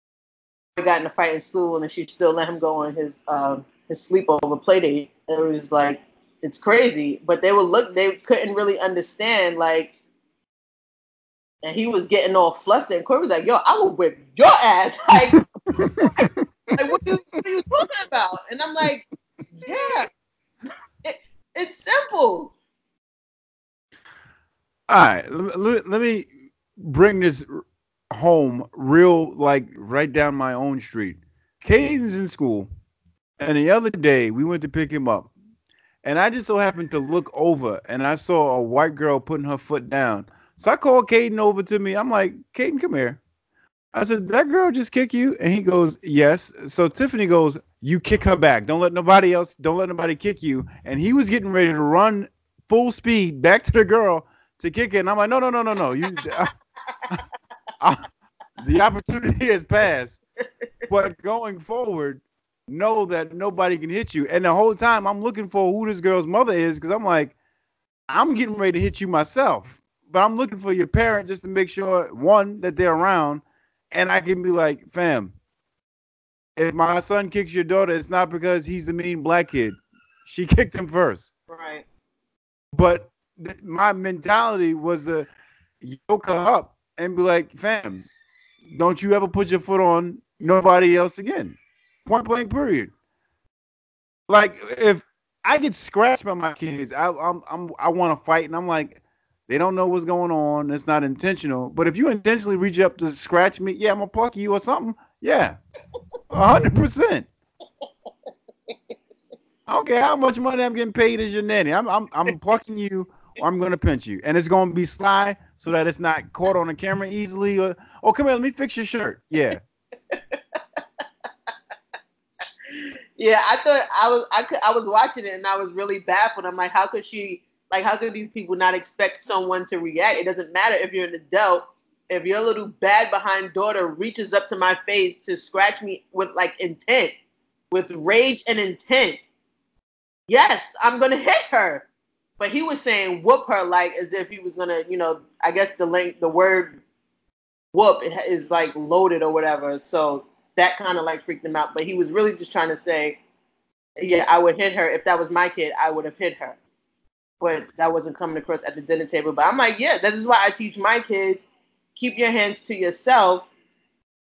got in a fight in school and she still let him go on his um, his sleepover play date. It was like it's crazy, but they would look they couldn't really understand like and he was getting all flustered. And Corey was like, "Yo, I will whip your ass." Like, like what, are you, what are you talking about? And I'm like, "Yeah, it, it's simple." all right, let, let, me bring this home real, like right down my own street. Caden's in school, and the other day we went to pick him up, and I just so happened to look over, and I saw a white girl putting her foot down. So I called Caden over to me. I'm like, Caden, come here. I said, that girl just kick you? And he goes, yes. So Tiffany goes, you kick her back. Don't let nobody else, don't let nobody kick you. And he was getting ready to run full speed back to the girl to kick it. And I'm like, no, no, no, no, no. You, uh, the opportunity has passed. But going forward, know that nobody can hit you. And the whole time I'm looking for who this girl's mother is because I'm like, I'm getting ready to hit you myself. But I'm looking for your parent just to make sure one that they're around, and I can be like, fam, if my son kicks your daughter, it's not because he's the mean black kid. She kicked him first. Right. But th- my mentality was to yoke her up and be like, fam, don't you ever put your foot on nobody else again. Point blank, period. Like if I get scratched by my kids, I, I'm, I'm I want to fight, and I'm like, they don't know what's going on. It's not intentional. But if you intentionally reach up to scratch me, yeah, I'm gonna pluck you or something. Yeah, hundred percent. I don't care how much money I'm getting paid as your nanny. I'm I'm I'm plucking you or I'm gonna pinch you. And it's gonna be sly so that it's not caught on the camera easily. Or oh come here, let me fix your shirt. Yeah. Yeah, I thought I was I could I was watching it and I was really baffled. I'm like, how could she like how could these people not expect someone to react? It doesn't matter if you're an adult. If your little bad behind daughter reaches up to my face to scratch me with like intent, with rage and intent, yes, I'm gonna hit her. But he was saying whoop her like as if he was gonna, you know, I guess the link the word whoop is like loaded or whatever. So that kind of like freaked him out. But he was really just trying to say, yeah, I would hit her. If that was my kid, I would have hit her. But that wasn't coming across at the dinner table. But I'm like, yeah, this is why I teach my kids keep your hands to yourself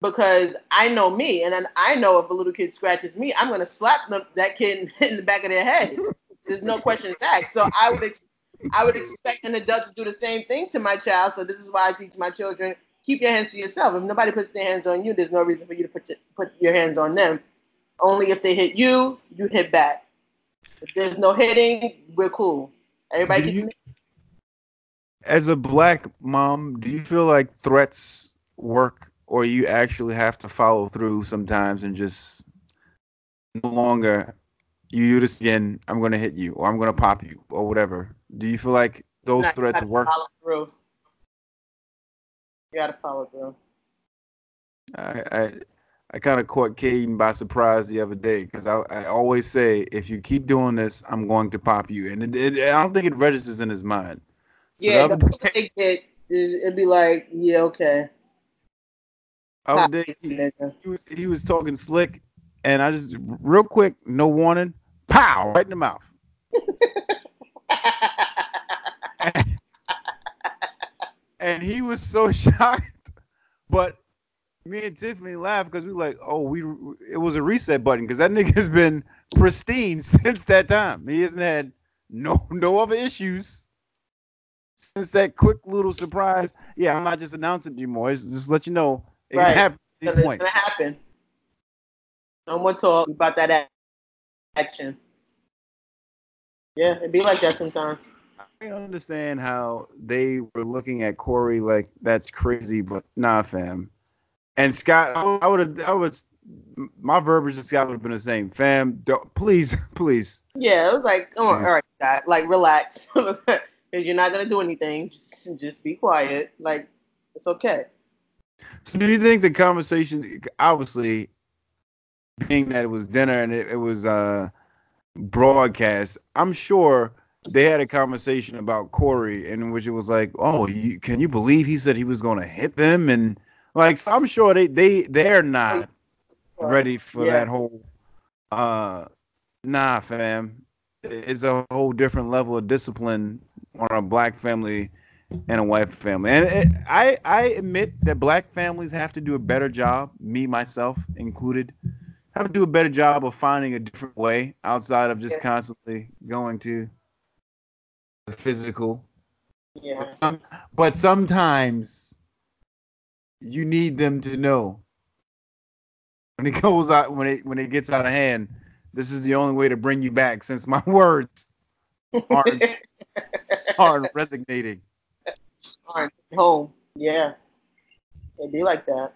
because I know me. And then I know if a little kid scratches me, I'm going to slap them, that kid in the back of their head. There's no question asked. So I would, ex- I would expect an adult to do the same thing to my child. So this is why I teach my children keep your hands to yourself. If nobody puts their hands on you, there's no reason for you to put your, put your hands on them. Only if they hit you, you hit back. If there's no hitting, we're cool. Everybody Do you- As a black mom, do you feel like threats work or you actually have to follow through sometimes and just no longer you do this again, I'm gonna hit you or I'm gonna pop you or whatever. Do you feel like those threats gotta work? Follow through. You gotta follow through. I I, I kind of caught Caden by surprise the other day because I, I always say if you keep doing this, I'm going to pop you, and it, it, I don't think it registers in his mind. So yeah, the the other other thing that it'd be like, yeah, okay. other day, he, he was he was talking slick, and I just real quick, no warning, pow, right in the mouth. and he was so shocked. But me and Tiffany laughed because we were like, oh, we it was a reset button because that nigga's been pristine since that time. He hasn't had no no other issues since that quick little surprise. Yeah, I'm not just announcing anymore. It's just let you know it Right. can happen at So any it's point. gonna happen. No more talk about that action. Yeah, it'd be like that sometimes. I understand how they were looking at Corey like that's crazy, but nah, fam. And Scott, I would have, I would, my verbiage to Scott would have been the same. Fam, don't, please, please. Yeah, it was like, oh, all right, God, like relax. If you're not gonna do anything, just, just be quiet. Like it's okay. So, do you think the conversation, obviously, being that it was dinner and it, it was uh broadcast, I'm sure they had a conversation about Corey, in which it was like, "Oh, you, can you believe he said he was going to hit them?" And like, so I'm sure they they they're not ready for Yeah. that whole. uh Nah, fam, it's a whole different level of discipline on a black family and a white family. And it, I I admit that black families have to do a better job, me myself included, have to do a better job of finding a different way outside of just Yeah. constantly going to the physical. Yeah. But, some, but sometimes you need them to know when it goes out when it when it gets out of hand. This is the only way to bring you back, since my words aren't aren't resonating. Alright, home. Yeah. It be like that.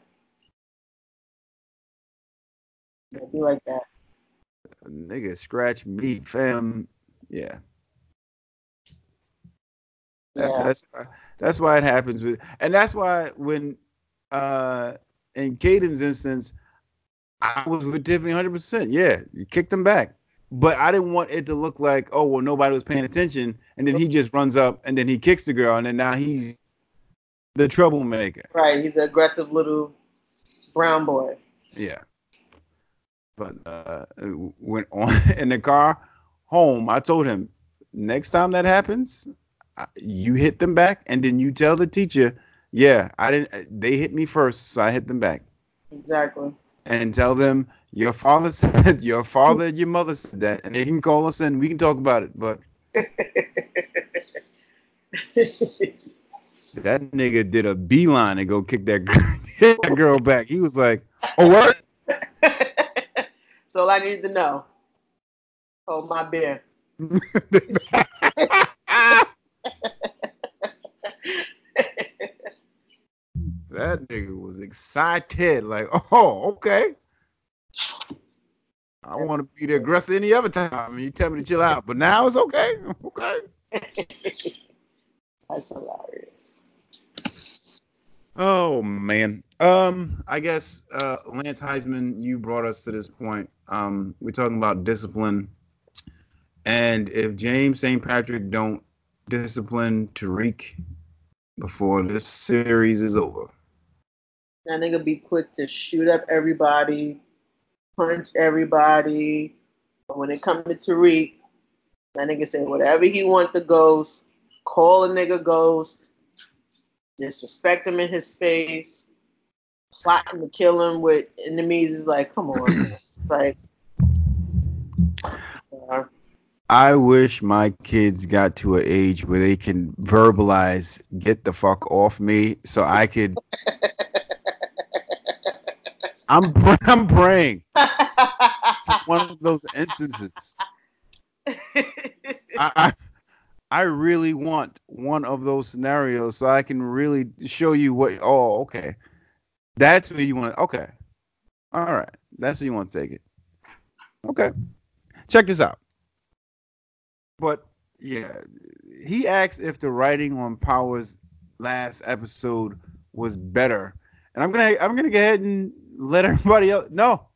It be like that. Nigga, scratch me, fam. Yeah. That, That's why, that's why it happens with, and that's why when, uh, in Caden's instance, I was with Tiffany 100. percent Yeah, you kicked him back, but I didn't want it to look like, oh well, nobody was paying attention, and then he just runs up and then he kicks the girl, and then now he's the troublemaker. Right. He's an aggressive little brown boy. Yeah. But uh went on in the car home. I told him next time that happens, you hit them back, and then you tell the teacher, yeah, I didn't. Uh, they hit me first, so I hit them back, Exactly. and tell them your father said, your father and your mother said that, and they can call us and we can talk about it. But that nigga did a beeline and go kick that girl, that girl back. He was like, oh what? That's all I need to know. Hold my beer. That nigga was excited, like, oh, okay. I want to be the aggressor any other time. You tell me to chill out, but now it's okay. Okay. That's hilarious. Oh man. Um, I guess uh Lance Heisman, you brought us to this point. Um, we're talking about discipline. And if James St. Patrick don't discipline Tariq before this series is over. That nigga be quick to shoot up everybody, punch everybody. But when it comes to Tariq, that nigga say whatever he want the ghost, call a nigga ghost, disrespect him in his face, plotting to kill him with enemies is like, come on. like uh, I wish my kids got to an age where they can verbalize "get the fuck off me" so I could. I'm I'm praying one of those instances. I, I I really want one of those scenarios so I can really show you what. Oh, okay, that's where you want. Okay, all right, that's where you want to take it. Okay, check this out. But yeah, he asked if the writing on Power's last episode was better, and I'm gonna I'm gonna go ahead and let everybody else know.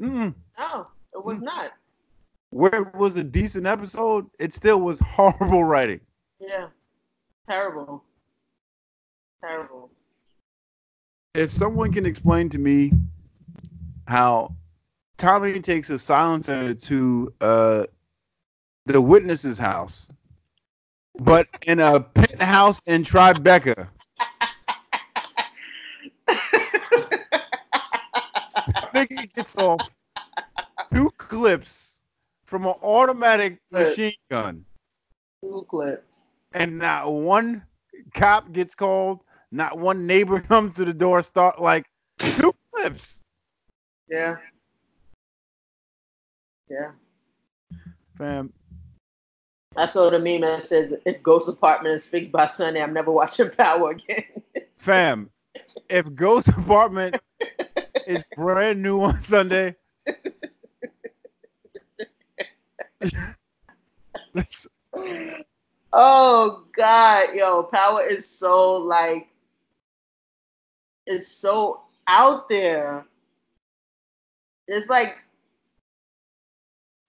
Mm-mm. no, it was not. Where it was a decent episode, it still was horrible writing. Yeah. Terrible. Terrible. if someone can explain to me how Tommy takes a silencer to uh the witness's house, but in a penthouse in Tribeca, nigga gets off two clips from an automatic machine gun, Two clips. and not one cop gets called, not one neighbor comes to the door. Start like two clips, Yeah. Yeah. fam. I saw the meme that says if Ghost Apartment is fixed by Sunday, I'm never watching Power again. Fam, if Ghost Apartment is brand new on Sunday, oh God, yo, Power is so like it's so out there. It's like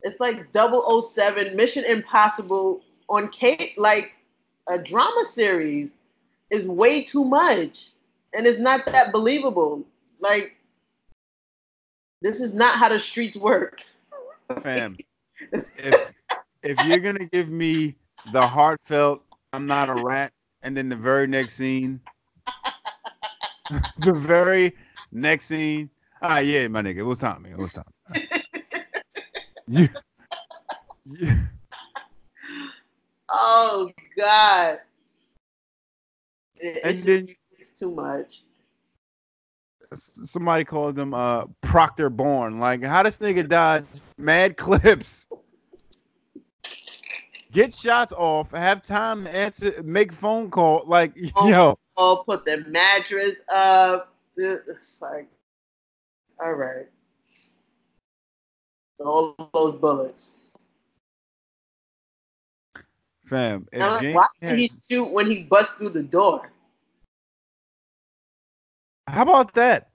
it's like 007 Mission Impossible on Kate like a drama series is way too much and it's not that believable. Like this is not how the streets work. fam, if if you're gonna give me the heartfelt, I'm not a rat, and then the very next scene, the very next scene, ah yeah, my nigga, it was Tommy, it was Tommy. you, you, Oh God. It- and it's, then it's too much. Somebody called him uh Proctor Born. Like, how this nigga died? Mad clips. Get shots off. Have time to answer. Make phone call. Like, Oh. yo, Oh, put the mattress up. It's like, all right. All those bullets. fam. If like, why did he shoot when he bust through the door? How about that?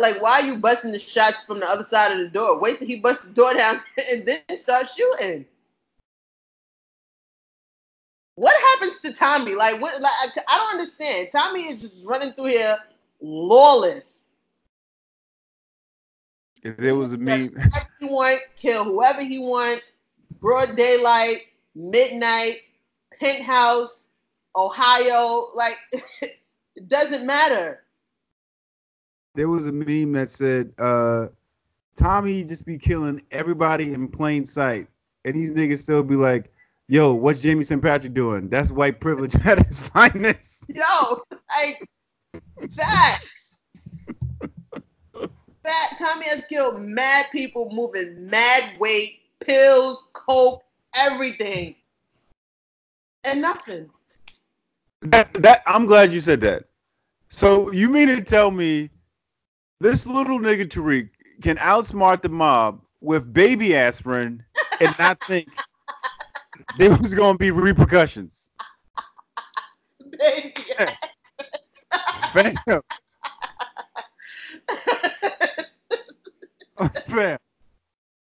Like, why are you busting the shots from the other side of the door? Wait till he busts the door down and then start shooting. What happens to Tommy? Like, what? Like, I, don't understand. Tommy is just running through here lawless. If there was Whoever he want, kill whoever he want. Broad daylight, midnight, penthouse, Ohio. Like, it doesn't matter. There was a meme that said, uh, Tommy just be killing everybody in plain sight. And these niggas still be like, yo, what's Jamie St. Patrick doing? That's white privilege at its finest. Yo, like facts. Fat Tommy has killed mad people moving mad weight, pills, coke, everything. And nothing. That, that I'm glad you said that. So you mean to tell me this little nigga Tariq can outsmart the mob with baby aspirin and not think there was gonna be repercussions? Baby. Fam, fam.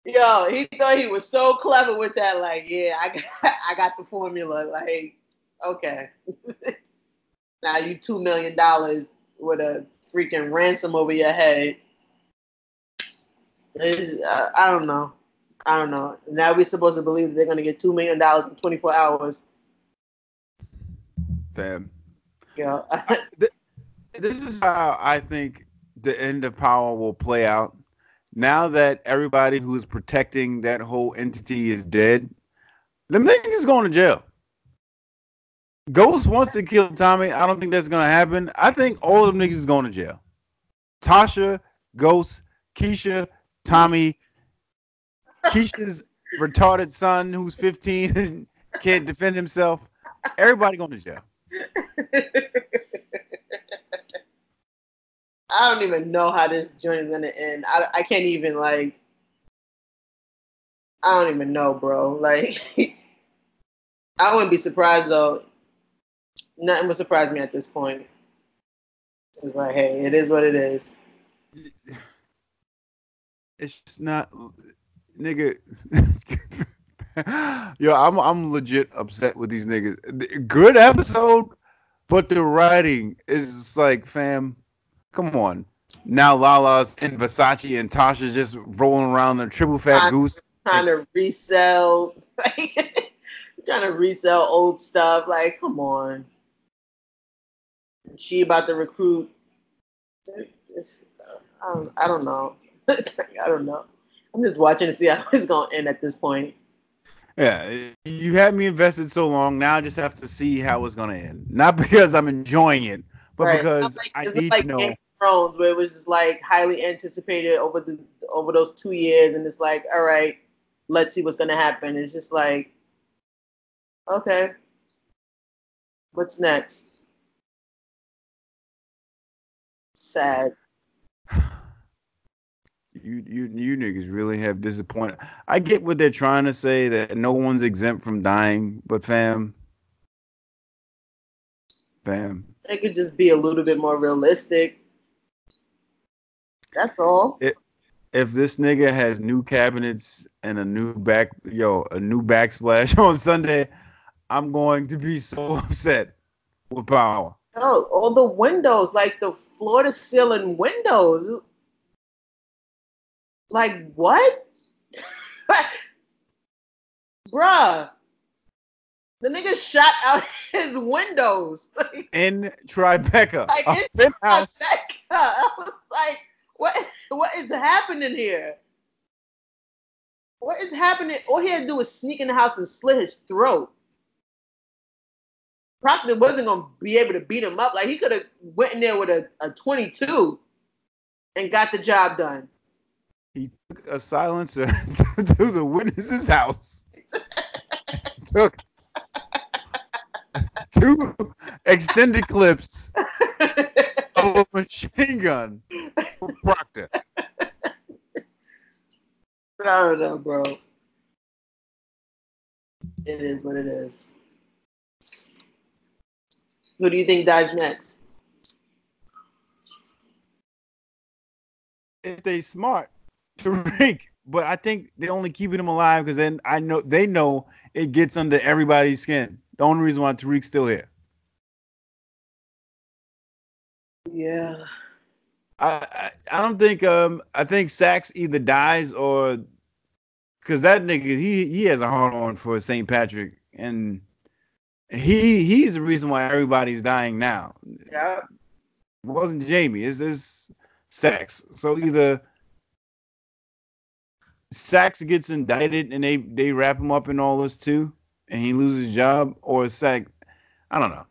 Yo, he thought he was so clever with that. Like, yeah, I got, I got the formula. Like, okay. now you two million dollars with a freaking ransom over your head. Uh, I don't know. I don't know. Now we're supposed to believe they're gonna get two million dollars in 24 hours. Fam. Yo, This is how I think the end of power will play out. Now that everybody who is protecting that whole entity is dead, them niggas going to jail. Ghost wants to kill Tommy. I don't think that's gonna happen. I think all of them niggas is going to jail. Tasha, Ghost, Keisha, Tommy, Keisha's retarded son who's 15 and can't defend himself. Everybody going to jail. I don't even know how this joint is gonna end. I, I can't even like. I don't even know, bro. Like, I wouldn't be surprised though. Nothing would surprise me at this point. It's like, hey, it is what it is. it's just not nigga yo i'm i'm legit upset with these niggas good episode but the writing is like fam Come on. Now Lala's in Versace and Tasha's just rolling around in a triple fat I- goose. trying to resell, like, trying to resell old stuff. Like, come on. She about to recruit. I don't. I don't know. I don't know. I'm just watching to see how it's gonna end at this point. Yeah, you had me invested so long. Now I just have to see how it's gonna end. Not because I'm enjoying it, but Right. because It's like- I need like to know. Game of Thrones, where it was just like highly anticipated over the over those two years, and it's like, all right, let's see what's gonna happen. It's just like, okay, what's next? Sad. You you you niggas really have disappointed. I get what they're trying to say that no one's exempt from dying, but fam, fam, It could just be a little bit more realistic. That's all. if this nigga has new cabinets and a new back yo a new backsplash on Sunday, I'm going to be so upset with power. No, all the windows, like the floor to ceiling windows. Like what? Bruh. The nigga shot out his windows. Like, In Tribeca, Like, in penthouse. I was like, what what is happening here? What is happening? All he had to do was sneak in the house and slit his throat. Proctor wasn't gonna be able to beat him up. Like he could have went in there with a, a 22 and got the job done. He took a silencer to the witness's house. took two extended clips of a machine gun for Proctor. I don't know, bro. It is what it is. Who do you think dies next? If they smart, Tariq. But I think they're only keeping him alive because then I know they know it gets under everybody's skin. The only reason why Tariq's still here. Yeah. I, I I don't think um I think Saxe either dies or because that nigga he he has a hard on for St. Patrick and he he's the reason why everybody's dying now. Yeah. It wasn't Jamie, it's this Saxe. So either Saxe gets indicted and they they wrap him up in all this too, and he loses his job, or Saxe I don't know.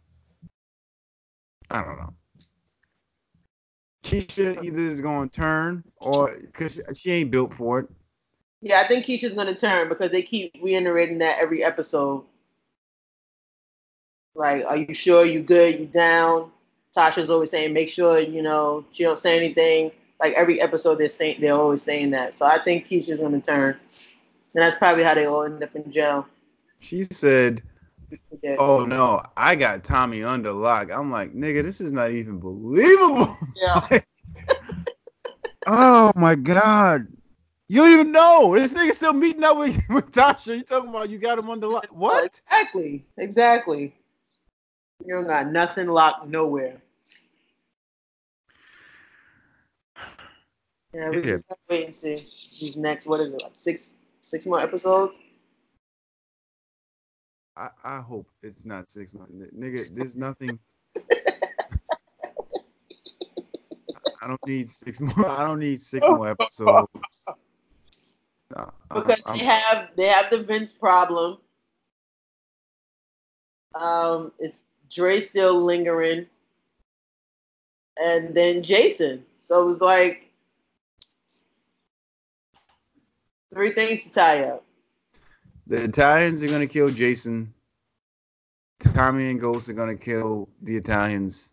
I don't know. Keisha either is going to turn or because she ain't built for it. Yeah, I think Keisha's gonna turn because they keep reiterating that every episode. Like, are you sure you good? You down? Tasha's always saying, make sure you know she don't say anything. Like every episode, they're saying they're always saying that. So I think Keisha's gonna turn, and that's probably how they all end up in jail. She said, Yeah. "Oh no, I got Tommy under lock." I'm like, "Nigga, this is not even believable." Yeah. oh my god, you don't even know this nigga still meeting up with, with Tasha. You talking about you got him under lock? What? Exactly. Exactly. You don't got nothing locked nowhere. Yeah, we just wait and see. These next, what is it, like six, six more episodes? I, I hope it's not six months, nigga. There's nothing. I don't need six more. I don't need six more episodes. No, because I'm- they have they have the Vince problem. Um, it's Dre still lingering, and then Jason. So it was like three things to tie up. The Italians are gonna kill Jason. Tommy and Ghost are gonna kill the Italians,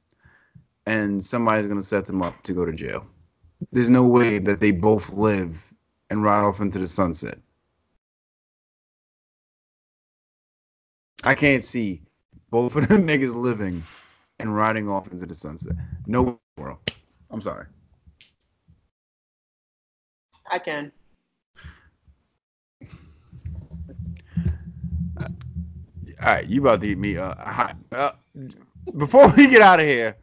and somebody's gonna set them up to go to jail. There's no way that they both live and ride off into the sunset. I can't see both of them niggas living and riding off into the sunset. No world. I'm sorry. I can. All right, you about to eat me uh, hot. Uh, before we get out of here,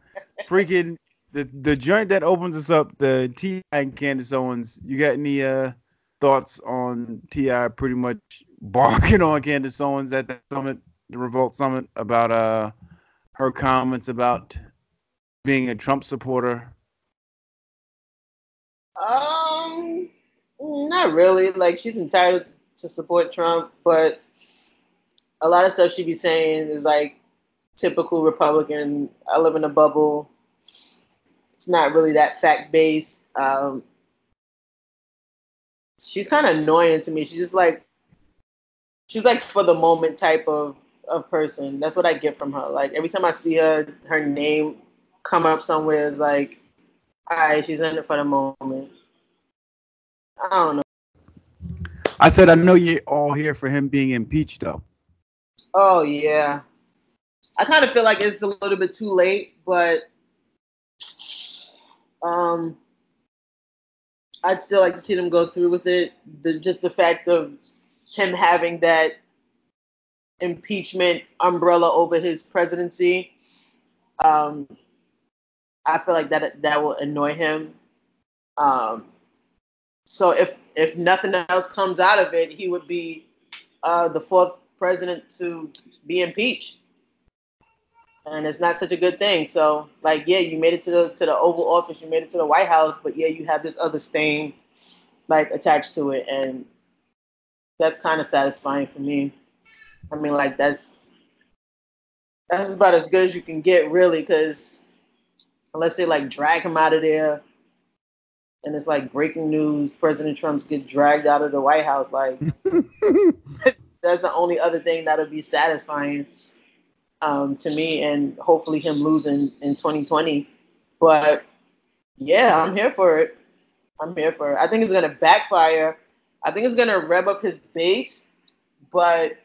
freaking the the joint that opens us up, the T.I. and Candace Owens. You got any uh thoughts on T.I. pretty much barking on Candace Owens at the summit, the Revolt Summit, about uh her comments about being a Trump supporter? Um, not really. Like she's entitled to support Trump, but a lot of stuff she'd be saying is like typical Republican. I live in a bubble. It's not really that fact based. Um, she's kind of annoying to me. She's just like she's like for the moment type of of person. That's what I get from her. Like every time I see her, her name come up somewhere is like, all right, she's in it for the moment. I don't know. I said I know you're all here for him being impeached, though. Oh yeah. I kind of feel like it's a little bit too late, but um I'd still like to see them go through with it. The just the fact of him having that impeachment umbrella over his presidency, um, I feel like that that will annoy him. Um, so if if nothing else comes out of it, he would be uh, the fourth president to be impeached, and it's not such a good thing. So like, yeah, you made it to the to the Oval Office, you made it to the White House, but yeah, you have this other stain like attached to it, and that's kind of satisfying for me. I mean, like that's that's about as good as you can get, really, because unless they like drag him out of there, and it's like breaking news: President Trump's get dragged out of the White House. Like that's the only other thing that'll be satisfying um, to me, and hopefully him losing in 2020. But yeah, I'm here for it. I'm here for it. I think it's gonna backfire. I think it's gonna rev up his base, but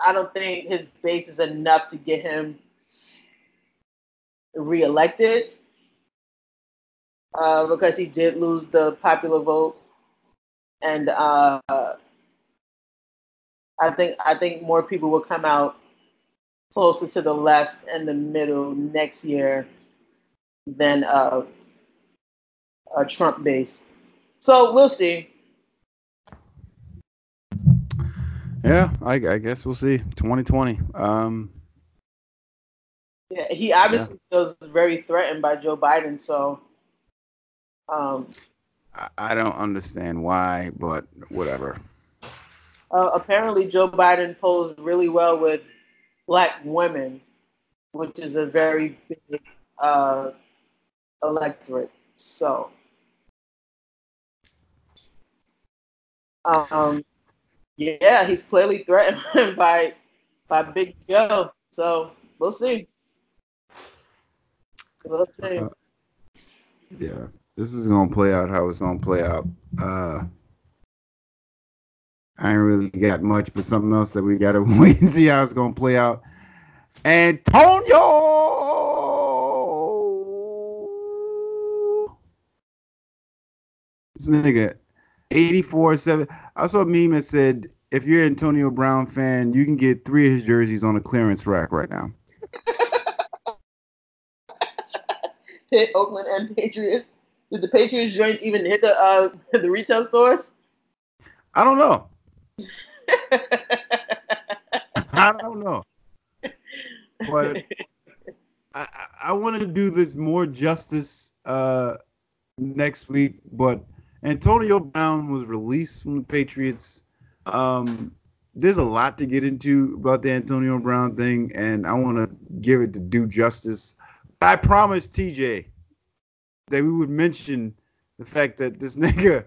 I don't think his base is enough to get him reelected uh, because he did lose the popular vote, and uh, I think I think more people will come out closer to the left and the middle next year than uh, a Trump base. So we'll see. Yeah, I, I guess we'll see. 2020. Um, Yeah, he obviously feels very threatened by Joe Biden. So, um, I, I don't understand why, but whatever. uh, apparently, Joe Biden polls really well with black women, which is a very big uh, electorate. So, um, yeah, he's clearly threatened by by Big Joe. So we'll see. We'll see. Uh, Yeah, this is gonna play out how it's gonna play out. Uh, I ain't really got much, but something else that we gotta wait and see how it's gonna play out. Antonio, this nigga, eighty-four seven. I saw a meme that said, "If you're an Antonio Brown fan, you can get three of his jerseys on a clearance rack right now." hit Oakland and Patriots. Did the Patriots joints even hit the uh, the retail stores? I don't know. I don't know. But I, I- I want to do this more justice uh, next week. But Antonio Brown was released from the Patriots. Um, there's a lot to get into about the Antonio Brown thing, and I want to give it to due justice. I promised TJ that we would mention the fact that this nigga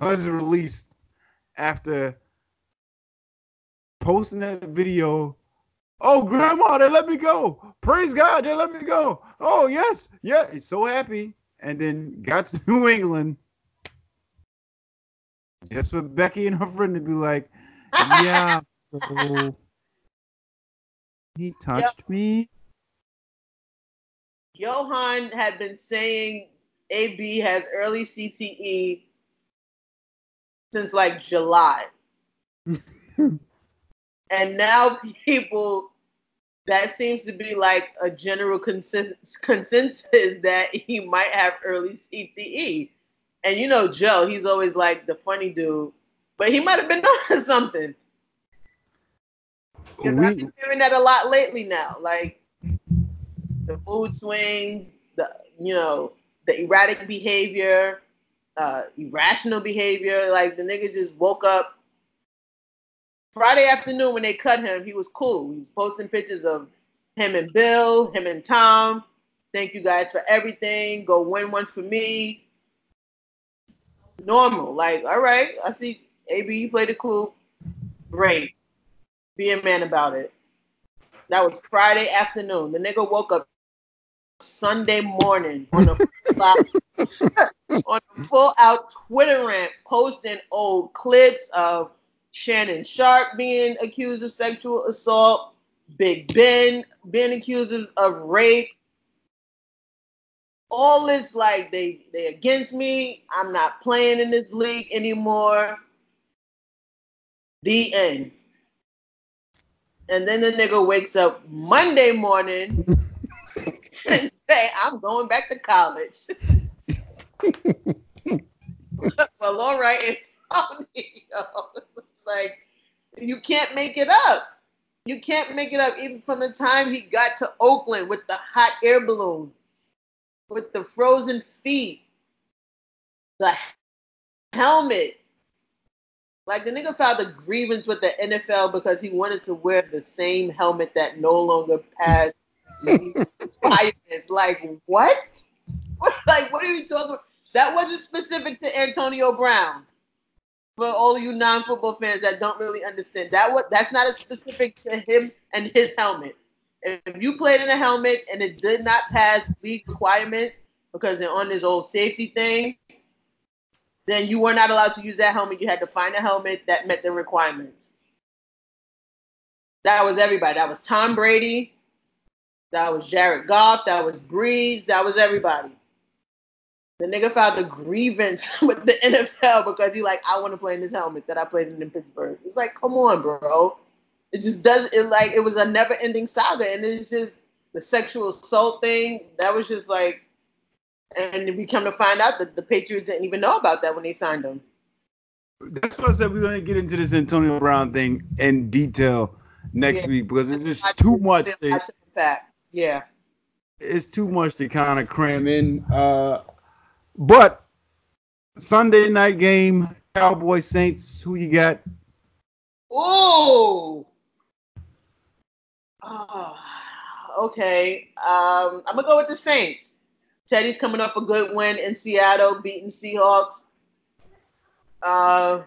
was released after posting that video. Oh, grandma, they let me go. Praise God, they let me go. Oh, yes. Yeah, he's so happy. And then got to New England. Just for Becky and her friend to be like, yeah, so he touched me. Johan had been saying AB has early CTE since like July. and now people that seems to be like a general consensus, consensus that he might have early CTE. And you know, Joe, he's always like the funny dude, but he might have been on something. 'Cause I've been hearing that a lot lately now. Like the mood swings, the you know, the erratic behavior, uh, irrational behavior. Like the nigga just woke up Friday afternoon when they cut him. He was cool. He was posting pictures of him and Bill, him and Tom. Thank you guys for everything. Go win one for me. Normal. Like, all right, I see AB, you played it cool. Great. Be a man about it. That was Friday afternoon. The nigga woke up Sunday morning on a full out, on a full out Twitter rant, posting old clips of Shannon Sharpe being accused of sexual assault, Big Ben being accused of, of rape. All this like they they against me. I'm not playing in this league anymore. The end. And then the nigga wakes up Monday morning and say, I'm going back to college. well, all right, Antonio. It's like you can't make it up. You can't make it up even from the time he got to Oakland with the hot air balloon, with the frozen feet, the helmet. Like the nigga filed a grievance with the NFL because he wanted to wear the same helmet that no longer passed requirements. Like what? What? Like what are you talking about? That wasn't specific to Antonio Brown. For all of you non-football fans that don't really understand, that what that's not as specific to him and his helmet. If you played in a helmet and it did not pass league requirements because they're on this old safety thing, then you were not allowed to use that helmet. You had to find a helmet that met the requirements. That was everybody. That was Tom Brady. That was Jared Goff. That was Brees. That was everybody. The nigga filed a grievance with the NFL because he like, I want to play in this helmet that I played in in Pittsburgh. It's like, come on, bro. It just does it like it was a never ending saga, and it's just the sexual assault thing. That was just like, and we come to find out that the Patriots didn't even know about that when they signed him. that's why I said we're gonna get into this Antonio Brown thing in detail next Yeah. week because it's just too much. To, Fact. Yeah. it's too much to kind of cram in. Uh, but Sunday night game, Cowboys Saints. Who you got? Ooh. Okay. Um, I'm gonna go with the Saints. Teddy's coming up a good win in Seattle, beating Seahawks. Uh,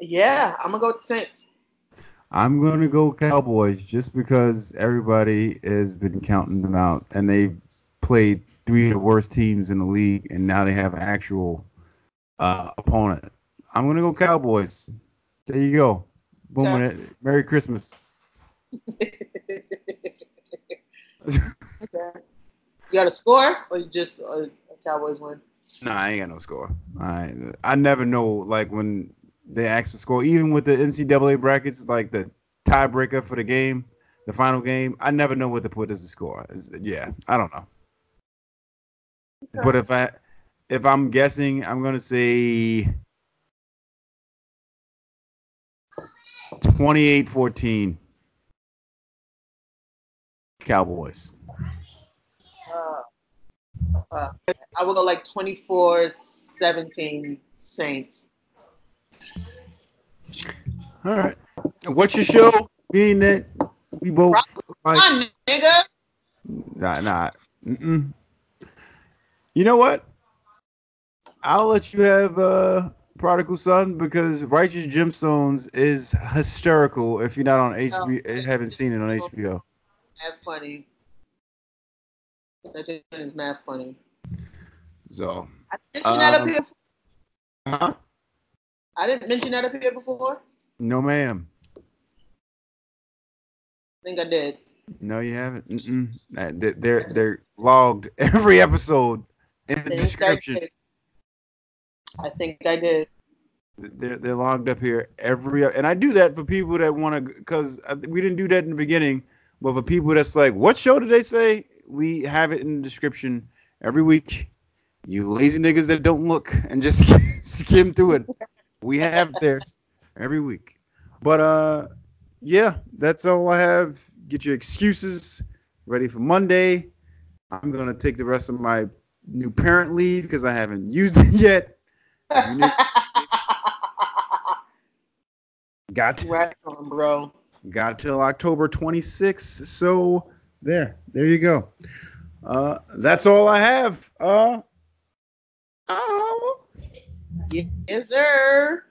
yeah, I'm gonna go with the Saints. I'm gonna go Cowboys just because everybody has been counting them out, and they've played three of the worst teams in the league, and now they have an actual uh, opponent. I'm gonna go Cowboys. There you go. Boom. Okay. it. Merry Christmas. Okay. You got a score, or you just uh, Cowboys win? Nah, I ain't got no score. I I never know like when they ask for score, even with the NCAA brackets, like the tiebreaker for the game, the final game. I never know what to put as a score. It's- yeah, I don't know. But if I if I'm guessing, I'm gonna say 28-14 Cowboys. Uh, uh, I will go like 24-17 Saints. All right. What's your show? Being that we both like, on, nigga. Nah, nah. Mm-mm. You know what? I'll let you have uh, Prodigal Son because Righteous Gemstones is hysterical if you're not on HBO, haven't seen it on HBO. That's funny. That thing is mad funny. So, I mentioned that up Um, here. huh? I didn't mention that up here before. No, ma'am. I think I did. No, you haven't. Mm-mm. They- They're they're logged every episode in the I description. did. I think I did. They're they're logged up here every, and I do that for people that want to, because we didn't do that in the beginning, but for people that's like, what show did they say? We have it in the description every week. You lazy niggas that don't look and just skim through it. We have it there every week. But uh, yeah, that's all I have. Get your excuses ready for Monday. I'm gonna take the rest of my new parent leave because I haven't used it yet. Got to, right on, bro. got till October 26th. So there, there you go. Uh, that's all I have. Uh, oh. Yes, sir.